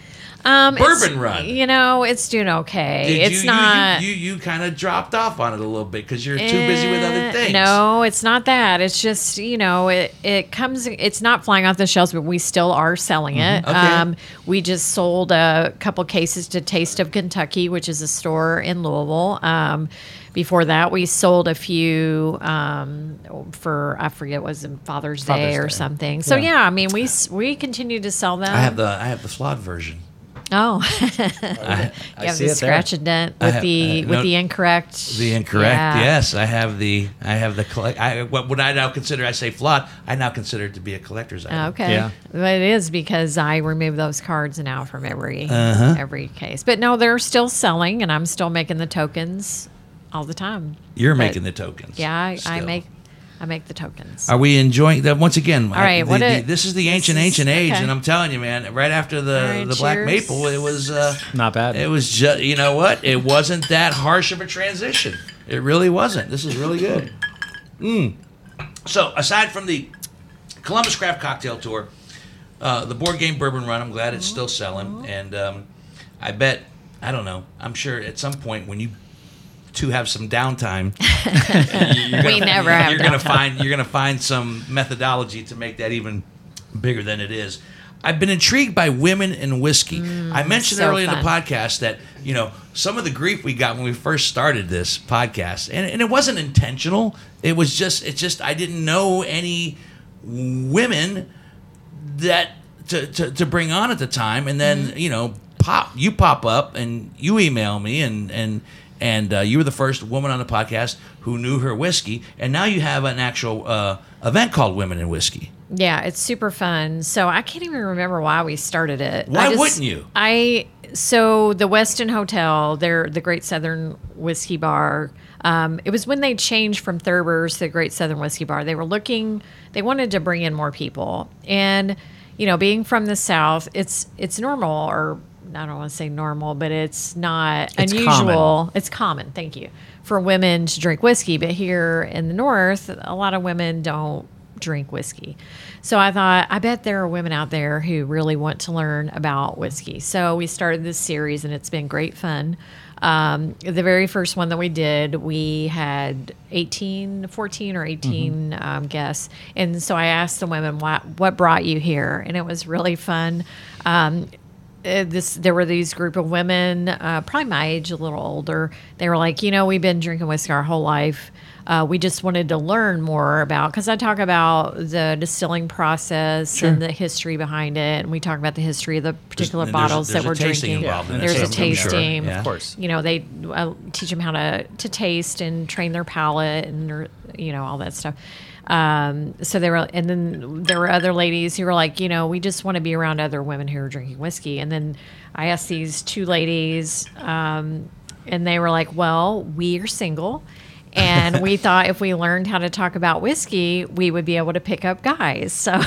Um, Bourbon Run. You know, it's doing okay. Did it's you, not. You you, you kind of dropped off on it a little bit because you're too busy with other Eh, things. No, it's not that. It's just you know it it comes. It's not flying off the shelves, but we still are selling it. Mm-hmm. Okay. Um, we just sold a couple cases to Taste of Kentucky, which is a store in Louisville. Um, before that, we sold a few um, for I forget was it Father's, Day Father's or something. So Yeah. yeah. I mean we we continue to sell them. I have the I have the flawed version. Oh, I you have see the it there. scratch and dent with have- the uh, with no- the incorrect. The incorrect. Yeah. Yes, I have the I have the collect. I, what would I now consider? I say flawed. I now consider it to be a collector's item. Okay. Yeah. Well, it is because I remove those cards now from every Uh-huh. every case. But no, they're still selling, and I'm still making the tokens all the time. You're But- making the tokens. Yeah, I, I make I make the tokens. Are we enjoying that once again? All right, the- what the- a- this is the ancient, is- ancient age, okay. and I'm telling you, man. Right after the All right, the black maple, it was uh, Not bad. It was just you know what? It wasn't that harsh of a transition. It really wasn't. This is really good. Mm. So aside from the Columbus Craft Cocktail Tour, uh, the board game bourbon run, I'm glad it's still selling, and um, I bet I don't know. I'm sure at some point when you two have some downtime, you're We never have You're gonna find you're gonna find some methodology to make that even bigger than it is. I've been intrigued by women and whiskey. I mentioned Mm, so earlier in the podcast that you know some of the grief we got when we first started this podcast, and, and it wasn't intentional. It was just it's just I didn't know any women that to, to, to bring on at the time and then Mm-hmm. you know pop you pop up and you email me and and and uh, you were the first woman on the podcast who knew her whiskey and now you have an actual uh, event called women in whiskey Yeah, it's super fun. So I can't even remember why we started it. Why I just- wouldn't you? I so the Westin Hotel, they're the Great Southern Whiskey Bar. Um, it was when they changed from Thurber's to the Great Southern Whiskey Bar. They were looking, they wanted to bring in more people, and you know, being from the South, it's it's normal, or I don't want to say normal, but it's not It's unusual. common. It's common, thank you, for women to drink whiskey. But here in the North, a lot of women don't drink whiskey. So I thought, I bet there are women out there who really want to learn about whiskey. So we started this series and it's been great fun. Um, the very first one that we did, we had 18, 14 or 18 um, guests. And so I asked the women, what, what brought you here? And it was really fun. Um, uh, this there were these group of women, uh, probably my age, a little older. They were like, you know, we've been drinking whiskey our whole life. Uh, we just wanted to learn more about because I talk about the distilling process and the history behind it, and we talk about the history of the particular there's bottles there's that we're tasting drinking. involved in it, there's a a I'm sure. tasting, Yeah. Of course. you know they uh, teach them how to to taste and train their palate and you know all that stuff um, so there were and then there were other ladies who were like you know we just want to be around other women who are drinking whiskey. And then i asked these two ladies um, and they were like well we are single and we thought if we learned how to talk about whiskey we would be able to pick up guys. So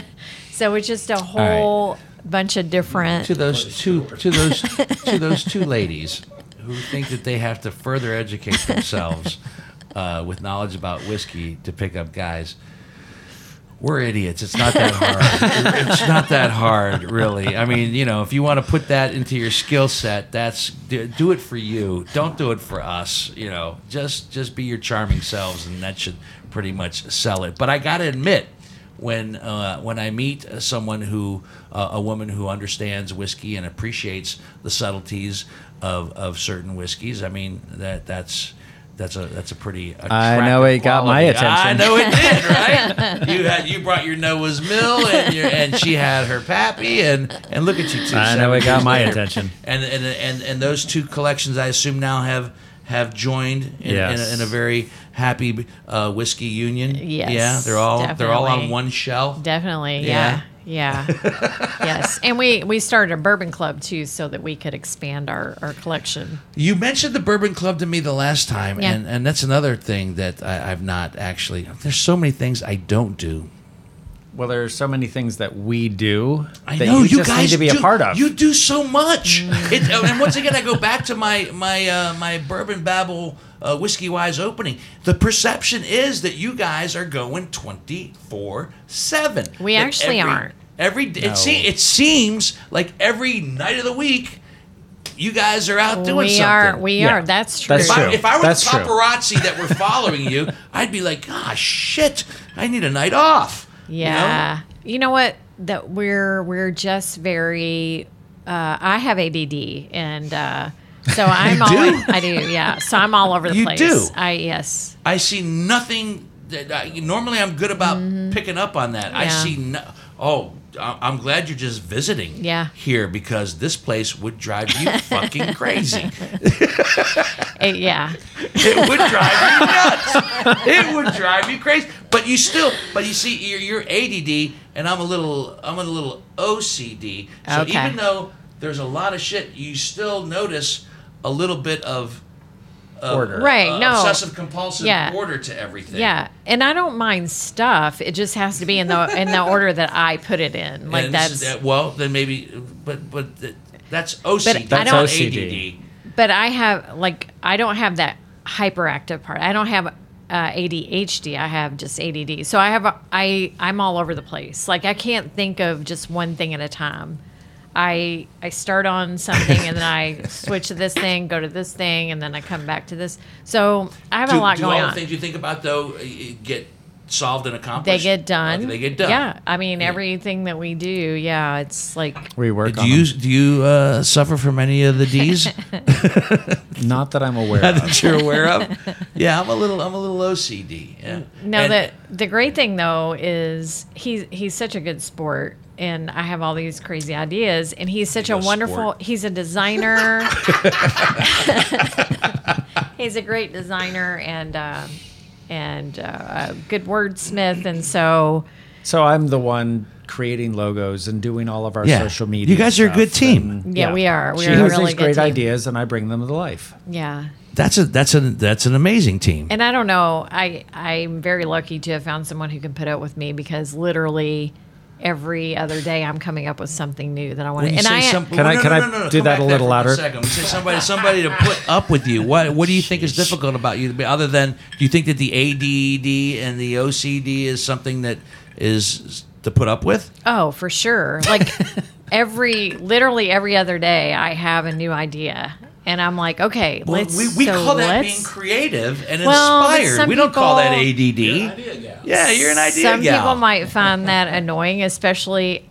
so it's just a whole bunch of different to those two to those to those two ladies who think that they have to further educate themselves uh, with knowledge about whiskey to pick up guys. We're idiots. It's not that hard. it's not that hard, really. I mean, you know, if you want to put that into your skill set, that's do, it for you. Don't do it for us. You know, just just be your charming selves, and that should pretty much sell it. But I got to admit, when uh, when I meet someone who uh, a woman who understands whiskey and appreciates the subtleties of, of certain whiskeys, I mean that that's that's a that's a pretty. I know attractive it got my attention. I know it did, right? you had you brought your Noah's Mill and your and she had her Pappy and and look at you two. I know it got my later. attention. And and and and those two collections, I assume now have have joined in, in, a, in a very happy uh, whiskey union. Yes, yeah, they're all they're all on one shelf. Definitely, Yeah. yeah, yeah, yes. And we we started a bourbon club too, so that we could expand our our collection. You mentioned the Bourbon Club to me the last time, Yeah. and, and that's another thing that I, I've not actually. There's so many things I don't do. Well, there are so many things that we do I that know you, you, just guys need to be do, a part of. You do so much, it, uh, and once again, I go back to my my uh, my bourbon babble uh, whiskey wise opening. The perception is that you guys are going twenty four seven. We actually aren't. Every it, No. se- it seems like every night of the week, you guys are out doing we something. are, we Yeah, are. That's true. that's If I, true. if I were That's the true. paparazzi that were following you, I'd be like, ah, shit, I need a night off. You know? Yeah. You know what? That we're we're just very. Uh, I have ADD, and uh, so I'm all. do? I do. Yeah. So I'm all over the You place. do? I yes. I see nothing. That I, normally, I'm good about picking up on that. I Mm-hmm. See no. Oh, I- I'm glad you're just visiting. Yeah. Here because this place would drive you fucking crazy. Eh, yeah. It would drive you nuts. It would drive you crazy. But you still, but you see, you're, you're ADD, and I'm a little, I'm a little OCD. So Okay. even though there's a lot of shit, you still notice a little bit of. Of, Order. Right, uh, no. Obsessive compulsive Yeah. order to everything. Yeah, and I don't mind stuff. It just has to be in the in the order that I put it in. Like And this that's. is- uh, well, then maybe, but but th- that's OCD. I not don't- OCD. but I have like I don't have that hyperactive part. I don't have uh, ADHD. I have just ADD. So I have a, I I'm all over the place. Like I can't think of just one thing at a time. I I start on something and then I switch to this thing, go to this thing, and then I come back to this. So I have Do, a lot going on. do going all on. the things you think about though uh, get solved and accomplished. They get done. Okay, they get done. Yeah, I mean everything that we do. Yeah, it's like we work Do on you them. do you uh, suffer from any of the D's Not that I'm aware of. that you're aware of? Yeah, I'm a little I'm a little OCD. Yeah. No, And- the the great thing though is he's he's such a good sport, and I have all these crazy ideas, and he's such There a you wonderful. sport. He's a designer. he's a great designer and uh, and uh, a good wordsmith, and so So I'm the one creating logos and doing all of our Yeah. social media. You guys are a good team. and- Yeah, we are. We she are a has really these good great team. ideas, and I bring them to life. yeah. That's a that's a that's an amazing team. And I don't know. I I'm very lucky to have found someone who can put up with me because literally every other day I'm coming up with something new that I want to. And I some- Can I- no, can no, I no, no, no, do come that a little louder? One second. When you say somebody somebody to put up with you. What what do you think is difficult about you? Other than do you think that the ADD and the OCD is something that is to put up with? Oh, for sure. Like every, literally every other day, I have a new idea, and I'm like, okay, Well, let's. we, we so call that let's, being creative and Well, inspired. some We don't call that people- ADD. Yeah, you're an idea Some gal. people might find that annoying, especially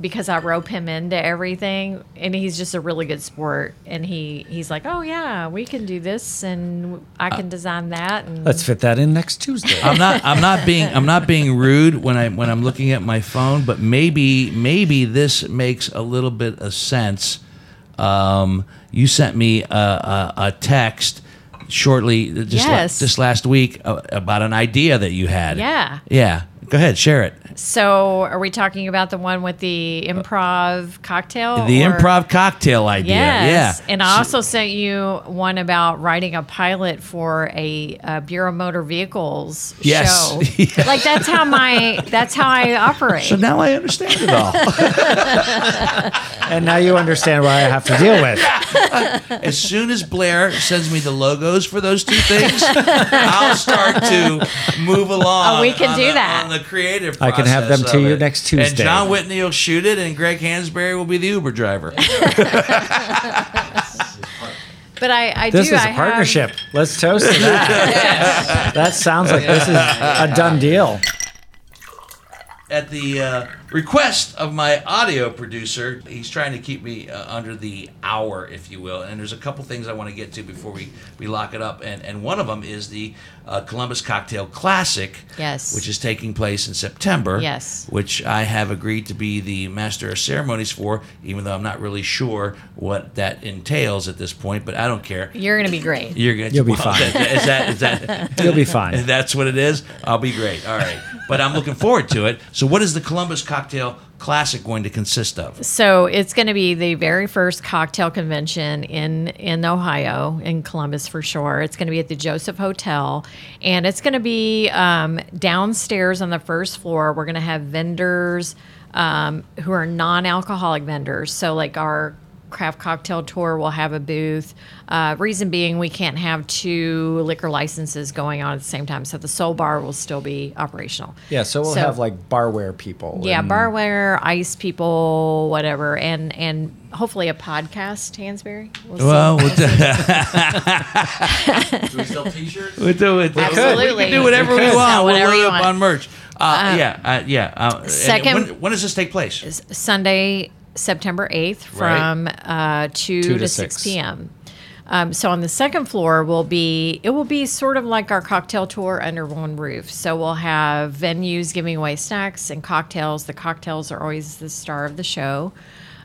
because I rope him into everything, and he's just a really good sport. And he he's like, oh yeah, we can do this, and I Uh, can design that. And Let's fit that in next Tuesday. I'm not. I'm not being. I'm not being rude when I when I'm looking at my phone. But maybe maybe this makes a little bit of sense. Um, you sent me a, a, a text shortly just la- just last week uh, about an idea that you had. Yeah. Yeah. Go ahead. Share it. So, are we talking about the one with the improv cocktail? The or- improv cocktail idea. Yes. Yeah. And I also sent you one about writing a pilot for a, uh Bureau of Motor Vehicles Yes. show. Yeah. Like that's how my that's how I operate. So now I understand it all. and now you understand why I have to deal with. as soon as Blair sends me the logos for those two things, I'll start to move along. Oh, we can do the, that. on the creative. I can have them to of you it. next And Tuesday. John Whitney will shoot it, and Greg Hansberry will be the Uber driver. But I, I This do. is I a have- partnership. Let's toast to that. that sounds like this is a done deal. at the uh, request of my audio producer, he's trying to keep me uh, under the hour, if you will. And there's a couple things I want to get to before we, we lock it up. And, and one of them is the uh, Columbus Cocktail Classic, Yes. which is taking place in September. Yes. Which I have agreed to be the master of ceremonies for, even though I'm not really sure what that entails at this point. But I don't care. You're going to be great. You're gonna. You'll be well, fine. Is that is that? You'll be fine. That's what it is, I'll be great. All right. But I'm looking forward to it. So, what is the Columbus Cocktail Classic going to consist of? So it's going to be the very first cocktail convention in in Ohio, in Columbus for sure. It's going to be at the Joseph Hotel, and it's going to be um, downstairs on the first floor. We're going to have vendors um, who are non-alcoholic vendors. So like our craft cocktail tour will have a booth. Uh, reason being, we can't have two liquor licenses going on at the same time, so the Soul Bar will still be operational. Yeah, so we'll So- have like barware people. Yeah, and- barware, ice people, whatever, and and hopefully a podcast, Hansberry. We'll see. Well, we'll do, Do we sell T-shirts? we'll do it. Absolutely. We can do whatever We we, want. Sell We'll load up on merch. Uh, yeah, uh, yeah. Uh, second- when, when does this take place? Sunday, September eighth, from uh, two, Two to, to six six. p.m. Um, so on the second floor will be it will be sort of like our cocktail tour under one roof. So we'll have venues giving away snacks and cocktails. The cocktails are always the star of the show.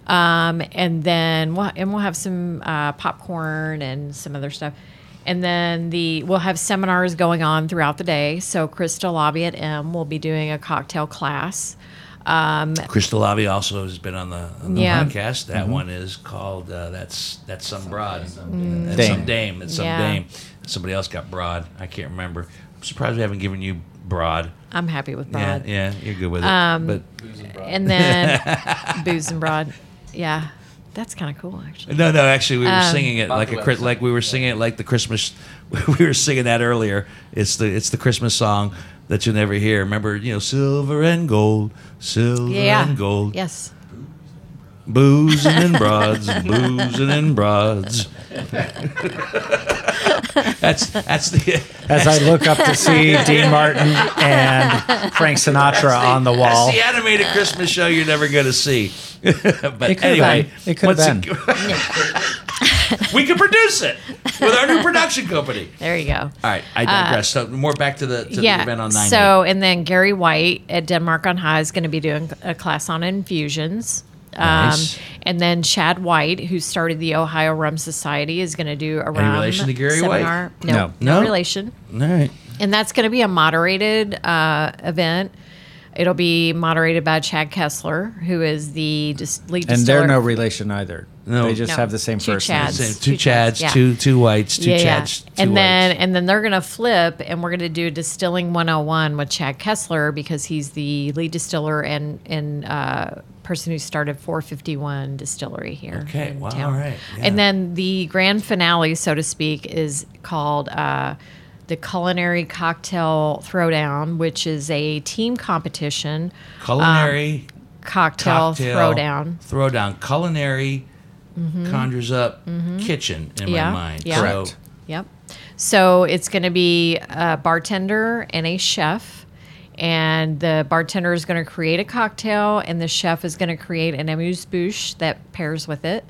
Um, and then we'll, and we'll have some uh, popcorn and some other stuff. And then the we'll have seminars going on throughout the day. So Crystal Lobby at M will be doing a cocktail class. Crystal Avi also has been on the, on the Yeah. podcast. That one is called uh, that's that's some broad, that's some Dame. dame, that's some Yeah. dame. Somebody else got broad. I can't remember. I'm surprised we haven't given you broad. I'm happy with Broad. yeah, you're good with it. Um, but And then Booze and Broad. Yeah. That's kind of cool, actually. no, no, actually, we were Um, singing it like a Chris- website. like we were singing it like the Christmas. We were singing that earlier. It's the it's the Christmas song that you'll never hear. Remember, you know, silver and gold, silver Yeah. and gold, Yes. boozing and broads, boozing and broads. that's that's the As I look up to see Dean Martin and Frank Sinatra on the wall. That's the animated Christmas show you're never going to see. but It anyway, been. It could've once been. Ag- we can produce it with our new production company. There you go. All right, I digress. so more back to the to the event on nine. So, and then Gary White at Denmark on High is going to be doing a class on infusions. Nice. Um, and then Chad White, who started the Ohio Rum Society, is going to do a rum relation to Gary White? seminar. No, No. no, No? relation. All right. And that's going to be a moderated uh, event. It'll be moderated by Chad Kessler, who is the dis- lead And distiller. they're no relation either. No. They just No. have the same Two first Chads. name. Same, two Two Chads, Chads, yeah. two two whites, two yeah, yeah. Chads, two and then and then they're gonna flip, and we're gonna do distilling 101 with Chad Kessler because he's the lead distiller and and uh, person who started 451 Distillery here. Okay, in wow, town. all right, yeah. And then the grand finale, so to speak, is called. Uh, the Culinary Cocktail Throwdown, which is a team competition culinary cocktail, cocktail throwdown. Throwdown. Culinary conjures up kitchen in Mm-hmm. Yeah, my mind. yeah. So, Correct. Yep. So it's going to be a bartender and a chef. And the bartender is going to create a cocktail, and the chef is going to create an amuse bouche that pairs with it.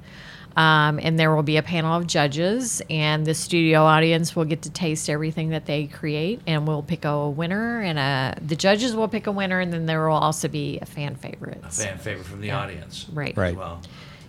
Um, and there will be a panel of judges, and the studio audience will get to taste everything that they create, and we'll pick a winner. And a, the judges will pick a winner, and then there will also be a fan favorite. A fan favorite from the audience. Right. as Right. well.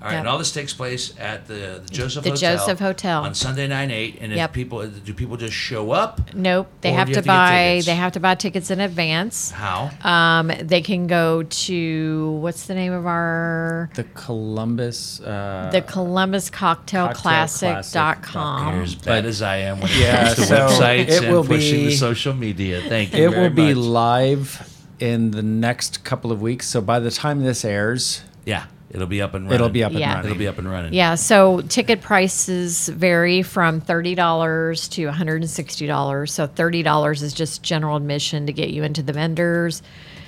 All right, Yep. and all this takes place at the, the Joseph The Hotel. Joseph Hotel. on Sunday nine eight. And if people do people just show up? Nope, they Or have to to buy. tickets? They have to buy tickets in advance. How? Um, they can go to what's the name of our The Columbus. Uh, the Columbus Cocktail Classic.com. Cocktailclassic.com. You're as bad as I am when it Yeah, comes to so websites it and will pushing the be- social media. Thank you. it very will be much. live in the next couple of weeks. So by the time this airs, yeah. It'll be up and running. it'll be up and Yeah. running. It'll be up and running. Yeah, so ticket prices vary from thirty dollars to one hundred and sixty dollars. So thirty dollars is just general admission to get you into the vendors,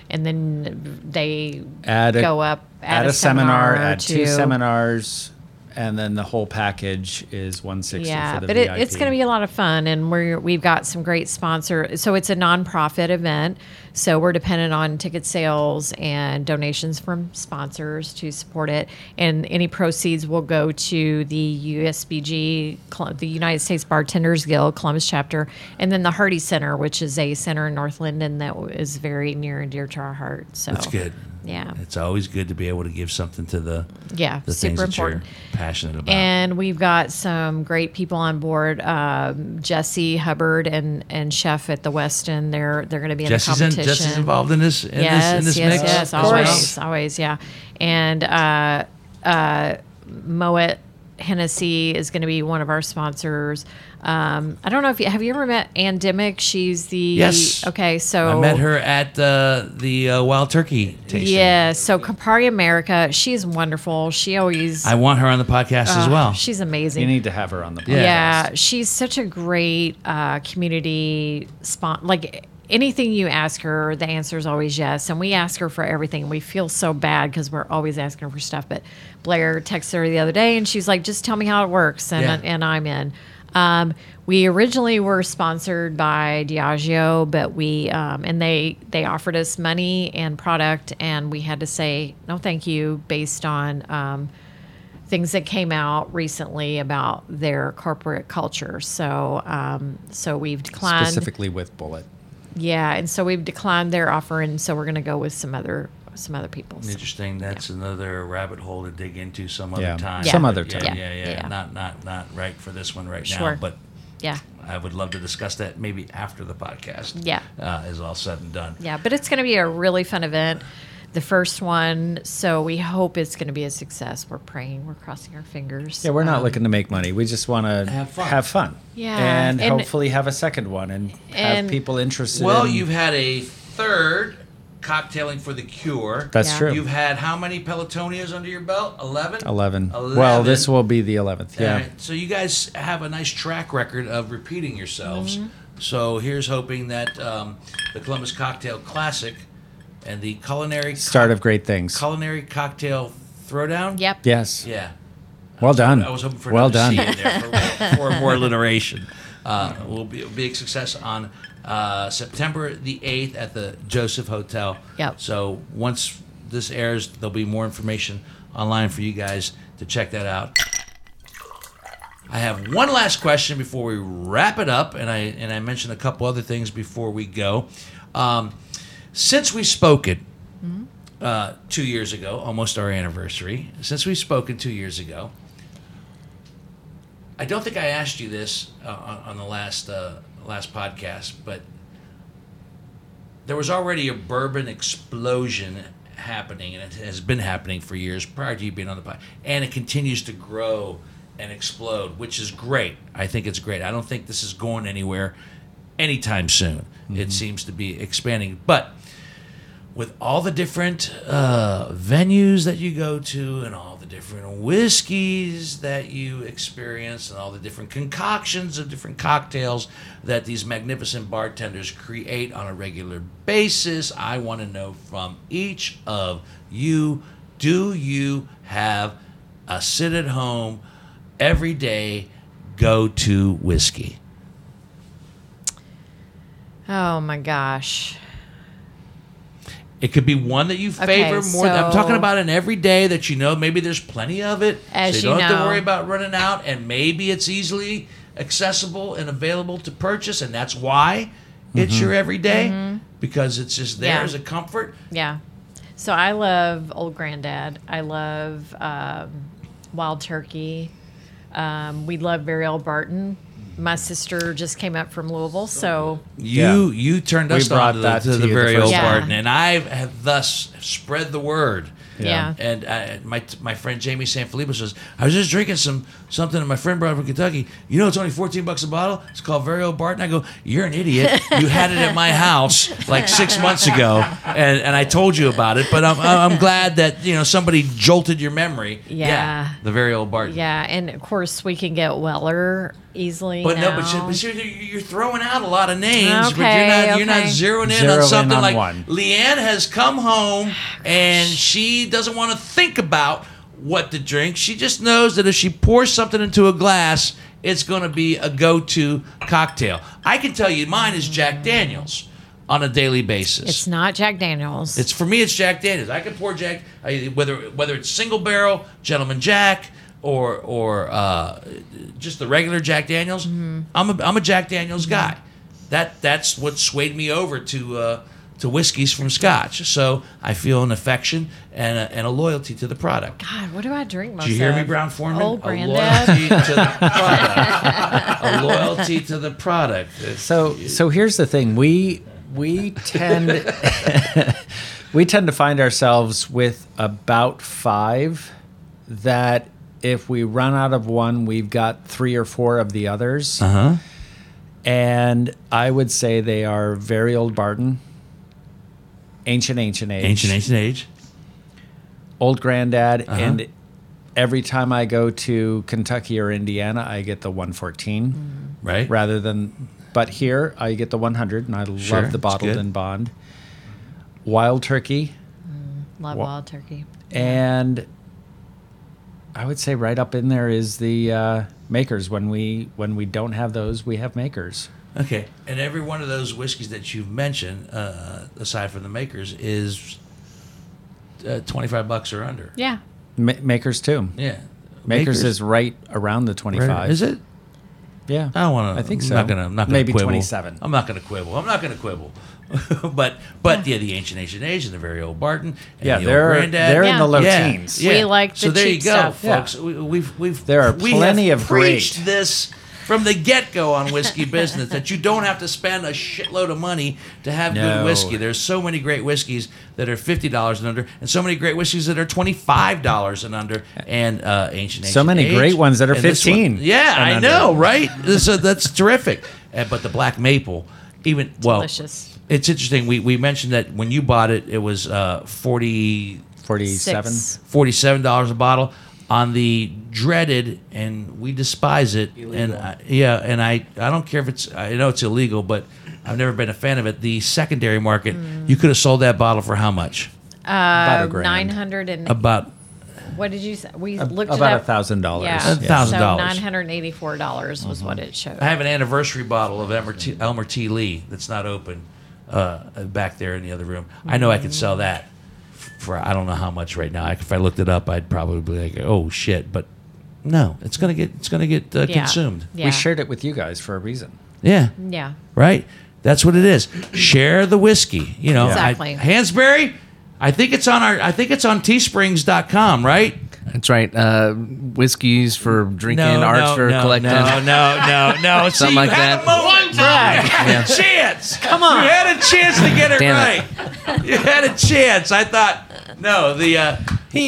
and then they Add a, go up add, a seminar, add two to- seminars, and then the whole package is 160 yeah, for the but VIP. it, it's going to be a lot of fun, and we're we've got some great sponsors. So it's a nonprofit event, so we're dependent on ticket sales and donations from sponsors to support it, and any proceeds will go to the USBG, the United States Bartenders Guild Columbus chapter, and then the Hardy Center, which is a center in North Linden that is very near and dear to our heart. So That's good. Yeah. It's always good to be able to give something to the Yeah, the super important. passionate about. And we've got some great people on board. Um, Jesse Hubbard and, and Chef at the Westin. They're they're going to be in Jesse's, the in, competition. Jesse's involved in this in yes, this in this yes, mix. yes, always, always, yeah. And uh, uh, Moet Hennessy is going to be one of our sponsors. Um, I don't know if you have you ever met Ann Dimmick. She's the Yes. Okay, so I met her at uh, the uh, Wild Turkey tasting. Yeah, so Campari America. She's wonderful. She always. I want her on the podcast as uh, well. She's amazing. You need to have her on the podcast. Yeah. Yeah, she's such a great uh, community spot. Like anything you ask her, the answer is always yes. And we ask her for everything. We feel so bad because we're always asking her for stuff. But Blair texted her the other day, and she's like, "Just tell me how it works," and Yeah. and I'm in. Um, we originally were sponsored by Diageo, but we um, and they they offered us money and product, and we had to say no, thank you, based on. Um, things that came out recently about their corporate culture. So, um, so we've declined. Specifically with Bulleit. Yeah, and so we've declined their offer, and so we're going to go with some other some other people's. Interesting. That's another rabbit hole to dig into some other Yeah. time. Some But other yeah, time. Yeah, yeah, Yeah. Not not not right for this one right now. Sure. But Yeah, I would love to discuss that maybe after the podcast. Yeah. uh, is all said and done. yeah, but it's going to be a really fun event. The first one, so we hope it's going to be a success. We're praying, we're crossing our fingers. Yeah, we're not Um, looking to make money. We just want to Have fun. Have fun. Yeah, And, and- hopefully have a second one and, And- have people interested. In Well, in, you've had a third cocktailing for the cure. That's Yeah. true. You've had how many Pelotonias under your belt? Eleven. 11. Well, this will be the 11th. Yeah. All right, So you guys have a nice track record of repeating yourselves. Mm-hmm. So here's hoping that um, the Columbus Cocktail Classic and the culinary Start of great things. culinary cocktail throwdown. Yep. yes. Yeah. Well done. I was hoping for well another done. C in there for, for more alliteration. Uh, will be a big success on uh, September the 8th at the Joseph Hotel. Yep. So once this airs, there'll be more information online for you guys to check that out. I have one last question before we wrap it up, and I and I mentioned a couple other things before we go. Um, since we spoke it uh, two years ago, almost our anniversary. Since we've spoken two years ago, I don't think I asked you this uh, on, on the last uh, last podcast, but there was already a bourbon explosion happening, and it has been happening for years prior to you being on the pod, and it continues to grow and explode, which is great. I think it's great. I don't think this is going anywhere anytime soon. It seems to be expanding, but with all the different uh, venues that you go to and all the different whiskeys that you experience and all the different concoctions of different cocktails that these magnificent bartenders create on a regular basis, I want to know from each of you do you have a sit at home every day go to whiskey? Oh my gosh. It could be one that you Okay, favor more. I'm talking about an everyday that you know maybe there's plenty of it, As so you you don't have to worry about running out, and maybe it's easily accessible and available to purchase, and that's why it's your everyday because it's just there Mm-hmm. Yeah. as a comfort. Yeah. So I love Old Granddad. I love um, Wild Turkey. Um, we love Very Barton. My sister just came up from Louisville, so You you turned We us brought on to, the, that to to the very old time. Barton, and I have thus spread the word. yeah. And uh, my my friend Jamie Sanfilippo says, I was just drinking some something that my friend brought from Kentucky. You know, it's only 14 bucks a bottle. It's called Very Old Barton. I go, you're an idiot. You had it at my house like six months ago, and, and I told you about it. But I'm, I'm glad that, you know, somebody jolted your memory. Yeah. the Very Old Barton. Yeah, and of course we can get Weller easily. But now. no, but, you, but you're, you're throwing out a lot of names, but you're Okay, not you're not zeroing in Zero on in something on like one. Leanne has come home and she doesn't want to think about what to drink. She just knows that if she pours something into a glass, it's going to be a go-to cocktail. I can tell you, mine is Jack mm. Daniels on a daily basis. It's not Jack Daniels. It's for me. It's Jack Daniels. I can pour Jack I, whether whether it's single barrel, Gentleman Jack, or or uh, just the regular Jack Daniels. I'm a I'm a Jack Daniels guy. That that's what swayed me over to uh, to whiskeys from Scotch. So I feel an affection and a, and a loyalty to the product. God, what do I drink most Do you hear of? me, Brown-Forman? Old a loyalty to the product. a loyalty to the product. It's- So so here's the thing. We we tend we tend to find ourselves with about five that if we run out of one, we've got three or four of the others. uh-huh. And I would say they are very old Barton, ancient, ancient age, Ancient ancient age. old granddad, Uh-huh. and every time I go to Kentucky or Indiana, I get the 114 Right. rather than. But here I get the 100, and I love the bottled good. and bond. Wild turkey, Love Wha- wild turkey. and I would say right up in there is the uh, makers. When we when we don't have those, we have makers. Okay, and every one of those whiskeys that you've mentioned, uh, aside from the makers, is uh, twenty-five bucks or under. Yeah. Ma- makers too. Yeah, Makers, is right around the 25. Is it? Yeah. I don't want to. I think I'm so. Not gonna. I'm not gonna Maybe 27. I'm not gonna quibble. I'm not gonna quibble. but but yeah. the ancient ancient age and the very old Barton. And Yeah, the they're old granddad. they're in the low yeah, teens. Yeah. We like so the there you go, stuff. Yeah. folks. We, we've we've There are plenty have of great- preached this from the get go on whiskey business that you don't have to spend a shitload of money to have good whiskey. There's so many great whiskeys that are fifty dollars and under, and so many great whiskeys that are twenty five dollars and under, and uh, ancient. So many Age. great ones that are And this one- 15 Yeah, and I under. know, right? so that's terrific. Uh, but the black maple, even well, Delicious. It's interesting. We we mentioned that when you bought it, it was uh, 40 47. Six. forty-seven dollars a bottle on the dreaded, and we despise it. And I, yeah, and I I don't care if it's I know it's illegal, but I've never been a fan of it. The secondary market, you could have sold that bottle for how much? About Uh, grand. 900 and About what did you say? We A- looked it about a thousand dollars. Yeah. A thousand So dollars. $984 was what it showed. I have an anniversary bottle of Elmer T, Elmer T. Lee that's not open uh, back there in the other room. I know I could sell that for I don't know how much right now. If I looked it up, I'd probably be like, oh shit, but. No, it's gonna get it's gonna get uh, Yeah. consumed. Yeah. We shared it with you guys for a reason. Yeah, Yeah. right? That's what it is. Share the whiskey. You know, I- Exactly. Hansberry, I think it's on our I think it's on teesprings.com, right? That's right. Uh, whiskeys for drinking, arts for no, collecting. No, no, no, no. See, Something you like had that. a moment. You had a chance. Come on. You had a chance to get it Damn right. You had a chance. I thought, no, the uh,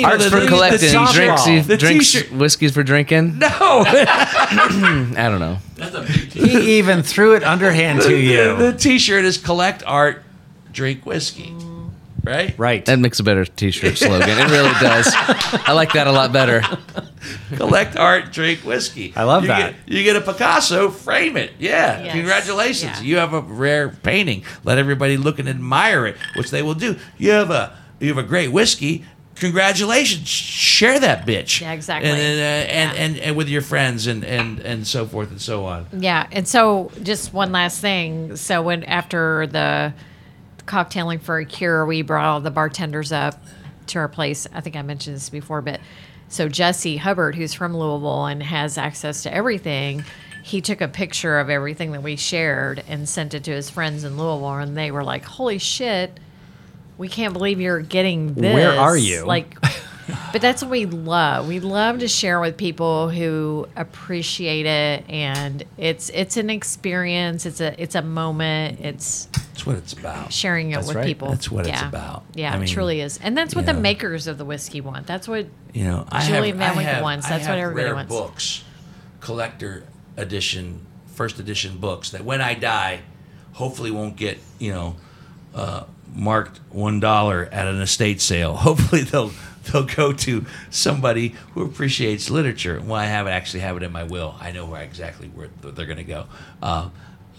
Arts the, for the- collecting, the t-shirt- drinks, the drinks, t-shirt. whiskeys for drinking. No, I don't know. He even threw it underhand to you. the you. T-shirt is collect art, drink whiskey, right? Right. That makes a better T-shirt slogan. It really does. I like that a lot better. collect art, drink whiskey. I love You that. Get, you get a Picasso, frame it. Yeah, Yes. congratulations. Yeah. You have a rare painting. Let everybody look and admire it, which they will do. You have a you have a great whiskey. Congratulations. Share that bitch. Yeah, exactly. And then, uh, and, and and with your friends and and and so forth and so on. Yeah, and so just one last thing. So when after the cocktailing for a cure, we brought all the bartenders up to our place. I think I mentioned this before, but so Jesse Hubbard, who's from Louisville and has access to everything, he took a picture of everything that we shared and sent it to his friends in Louisville, and they were like, "Holy shit!" We can't believe you're getting this. Where are you? Like, but that's what we love. We love to share with people who appreciate it, and it's it's an experience. It's a it's a moment. It's That's what it's about. sharing it That's with right. people. That's what it's about. Yeah, I mean, it truly is, and that's what the know. makers of the whiskey want. That's what You know, I Julie have, Van I Winkle have, wants. That's what everybody rare wants. books, collector edition, first edition books that when I die, hopefully won't get you know uh, marked one dollar at an estate sale. Hopefully they'll they'll go to somebody who appreciates literature. Well, I have it actually have it in my will. I know where exactly where they're going to go. Uh,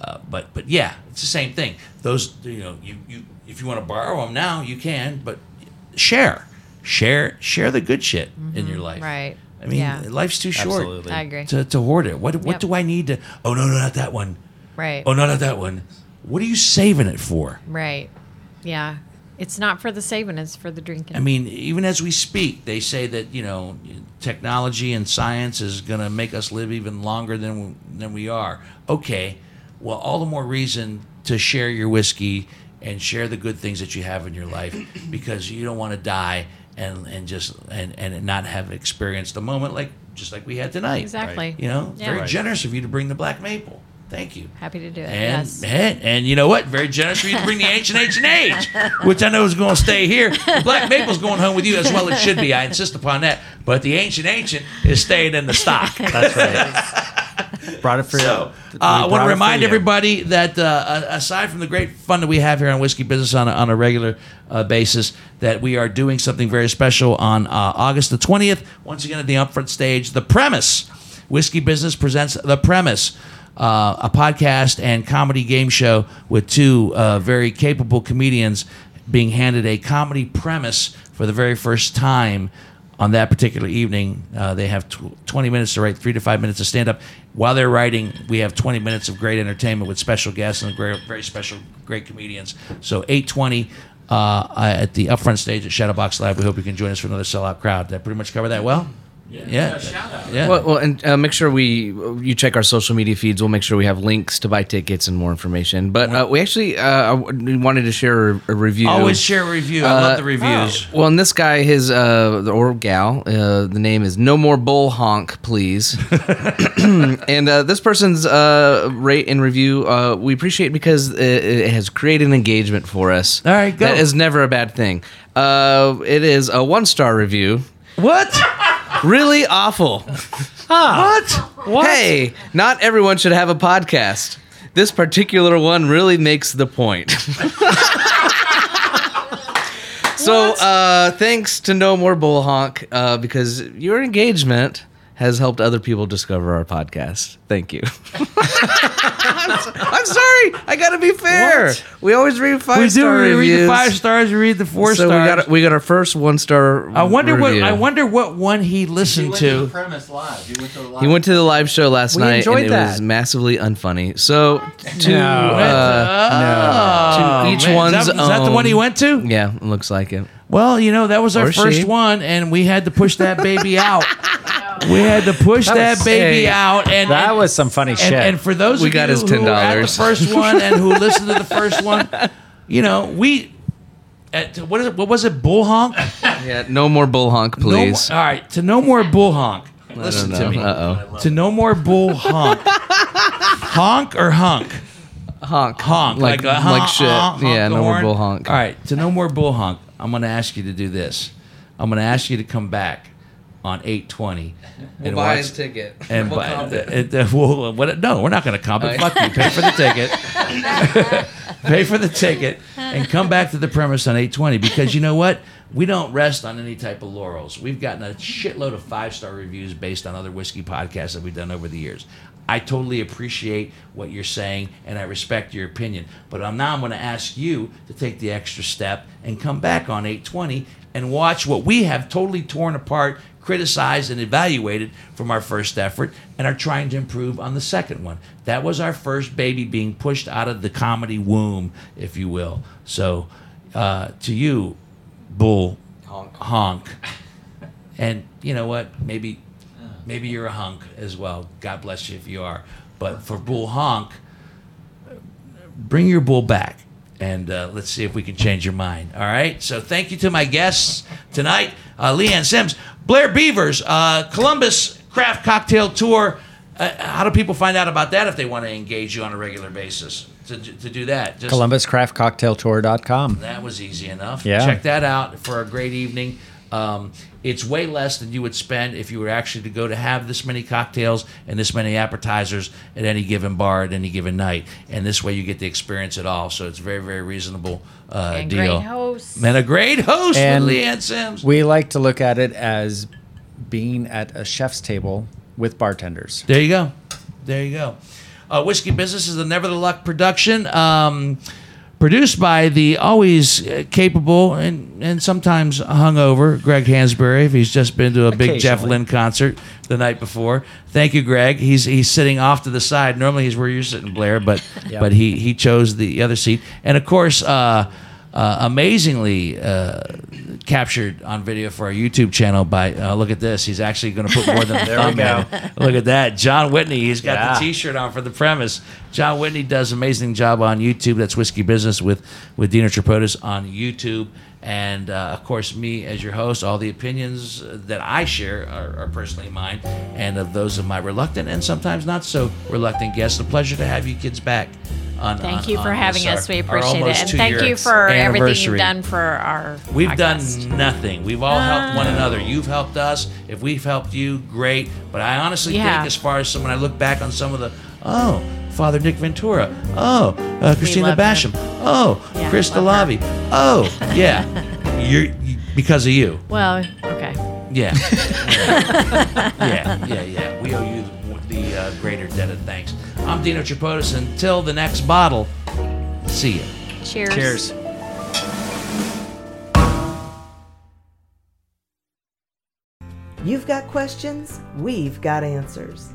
uh, but but yeah, it's the same thing. Those you know you, you if you want to borrow them now you can, but share share share the good shit in your life. Mm-hmm. Right. I mean, Yeah. life's too short Absolutely. I agree. to, to hoard it. What what Yep. do I need to? Oh no, no, not that one. Right. Oh no, not that one. What are you saving it for? Right. Yeah. It's not for the saving, it's for the drinking. I mean, even as we speak, they say that you know technology and science is going to make us live even longer than than we are. Okay, well, all the more reason to share your whiskey and share the good things that you have in your life because you don't want to die and and just and and not have experienced a moment like just like we had tonight. exactly. You know, Yeah. very Right. generous of you to bring the black maple. Thank you. Happy to do it. And, yes. and and you know what? Very generous for you to bring the ancient H and H, which I know is going to stay here. The Black Maple's going home with you as well. It should be. I insist upon that. But the ancient ancient is staying in the stock. That's right. Brought it for So we uh, I want to remind everybody that uh, aside from the great fun that we have here on Whiskey Business on a, on a regular uh, basis, that we are doing something very special on uh, August the 20th. Once again at the upfront stage, The Premise. Whiskey Business presents The Premise. Uh, a podcast and comedy game show with two uh, very capable comedians being handed a comedy premise for the very first time on that particular evening. Uh, they have tw- 20 minutes to write, three to five minutes to stand up. While they're writing, we have 20 minutes of great entertainment with special guests and great, very special, great comedians. So 820 uh, at the upfront stage at Shadowbox Live. We hope you can join us for another sellout crowd. Did pretty much cover that well? Yeah. Yeah. Well, well and uh, make sure we you check our social media feeds. We'll make sure we have links to buy tickets and more information. But uh, we actually uh, we wanted to share a, a review. Always share a review. I love the reviews. Well, and this guy, his uh, or gal, uh, the name is No More Bull Honk, please. and uh, this person's uh, rate and review, uh, we appreciate because it, it has created an engagement for us. All right, go. That is never a bad thing. Uh, it is a one star review. What? Really awful. What? Hey, not everyone should have a podcast. This particular one really makes the point. so, uh, thanks to No More Bull Honk, uh, because your engagement has helped other people discover our podcast. Thank you. I'm, so- I'm sorry. I gotta be fair. What? We always read five We do. star We reviews. read the five stars. We read the four so stars. we got we got our first one star. I wonder what. I wonder what one he listened to. premise live. You went to the live. He went to the live show last We night enjoyed and it was massively unfunny. So to No. uh, Oh, to each man. one's is that, is that the one he went to? yeah, it looks like it. Well, you know that was our Or first she. one, and we had to push that baby out. we had to push that, That baby hey, out, and That and- was some funny and, shit. and for those We of got you his who were at the $10. first one and who listened to the first one, you know we. At, what is it? What was it? Bull honk. Yeah, no more bull honk, please. more- all right, to no more bull honk. Listen to me. Uh oh. To no more bull honk. honk or hunk? Honk. honk Like, like, a like shit. honk, honk yeah, the no more bull honk. All right, to no more bull honk. I'm going to ask you to do this. I'm going to ask you to come back on 820 and buy watch his ticket. and We'll buy. comp it. it- it- well, what, no, we're not going to comp it. Fuck you. Pay for the ticket. Pay for the ticket and come back to the premise on 820 because you know what? We don't rest on any type of laurels. We've gotten a shitload of five star reviews based on other whiskey podcasts that we've done over the years. I totally appreciate what you're saying and I respect your opinion. But I'm now I'm going to ask you to take the extra step and come back on 820 and watch what we have totally torn apart, criticized, and evaluated from our first effort and are trying to improve on the second one. That was our first baby being pushed out of the comedy womb, if you will. So, uh, to you, Bull Honk. honk. And you know what? Maybe maybe you're a hunk as well. God bless you if you are. But for Bull Honk, bring your bull back. And uh, let's see if we can change your mind. All right. So thank you to my guests tonight, uh, Leanne Sims, Blair Beavers, uh, Columbus Craft Cocktail Tour. Uh, how do people find out about that if they want to engage you on a regular basis to, to do that? Just ColumbusCraftCocktailTour.com. that was easy enough. Yeah. Check that out for a great evening. Um, it's way less than you would spend if you were actually to go to have this many cocktails and this many appetizers at any given bar at any given night. And this way you get the experience at all. So it's very, very reasonable uh, and deal. great hosts. And a great host And with Leanne Sims. We like to look at it as being at a chef's table with bartenders. There you go. There you go. Uh, Whiskey Business is a Never the Luck production. Um, produced by the always uh, capable and, and sometimes hungover Greg Hansberry if he's just been to a big Jeff Lynne concert the night before. Thank you, Greg. He's he's sitting off to the side. Normally he's where you're sitting, Blair, but Yep. but he he chose the other seat. And of course, uh, uh, amazingly uh, captured on video for our YouTube channel by uh, look at this. He's actually going to put more than we thumbnail. Look at that, John Whitney. He's got Yeah. the T-shirt on for the premise. John Whitney does amazing job on YouTube. That's Whiskey Business with with Dino Tripodis on YouTube. And uh, of course, me as your host, all the opinions that I share are, are personally mine, and of those of my reluctant and sometimes not so reluctant guests. A pleasure to have you kids back. On, Thank on- you for having this, us. our- We appreciate it. And thank you for everything you've done for our We've podcast. done nothing. We've all helped one Ah. another. You've helped us. If we've helped you, great. But I honestly Yeah. think, as far as some, when I look back on some of the, oh, Father Nick Ventura, oh, uh, Christina love him. Basham, oh, Yeah, Chris. DeLavi, oh, yeah, you're you, because of you. Well, okay. Yeah, yeah, yeah, yeah. yeah. We owe you the, the uh, greater debt of thanks. I'm Dino Tripodis. Until the next bottle, see ya. Cheers. Cheers. You've got questions, we've got answers.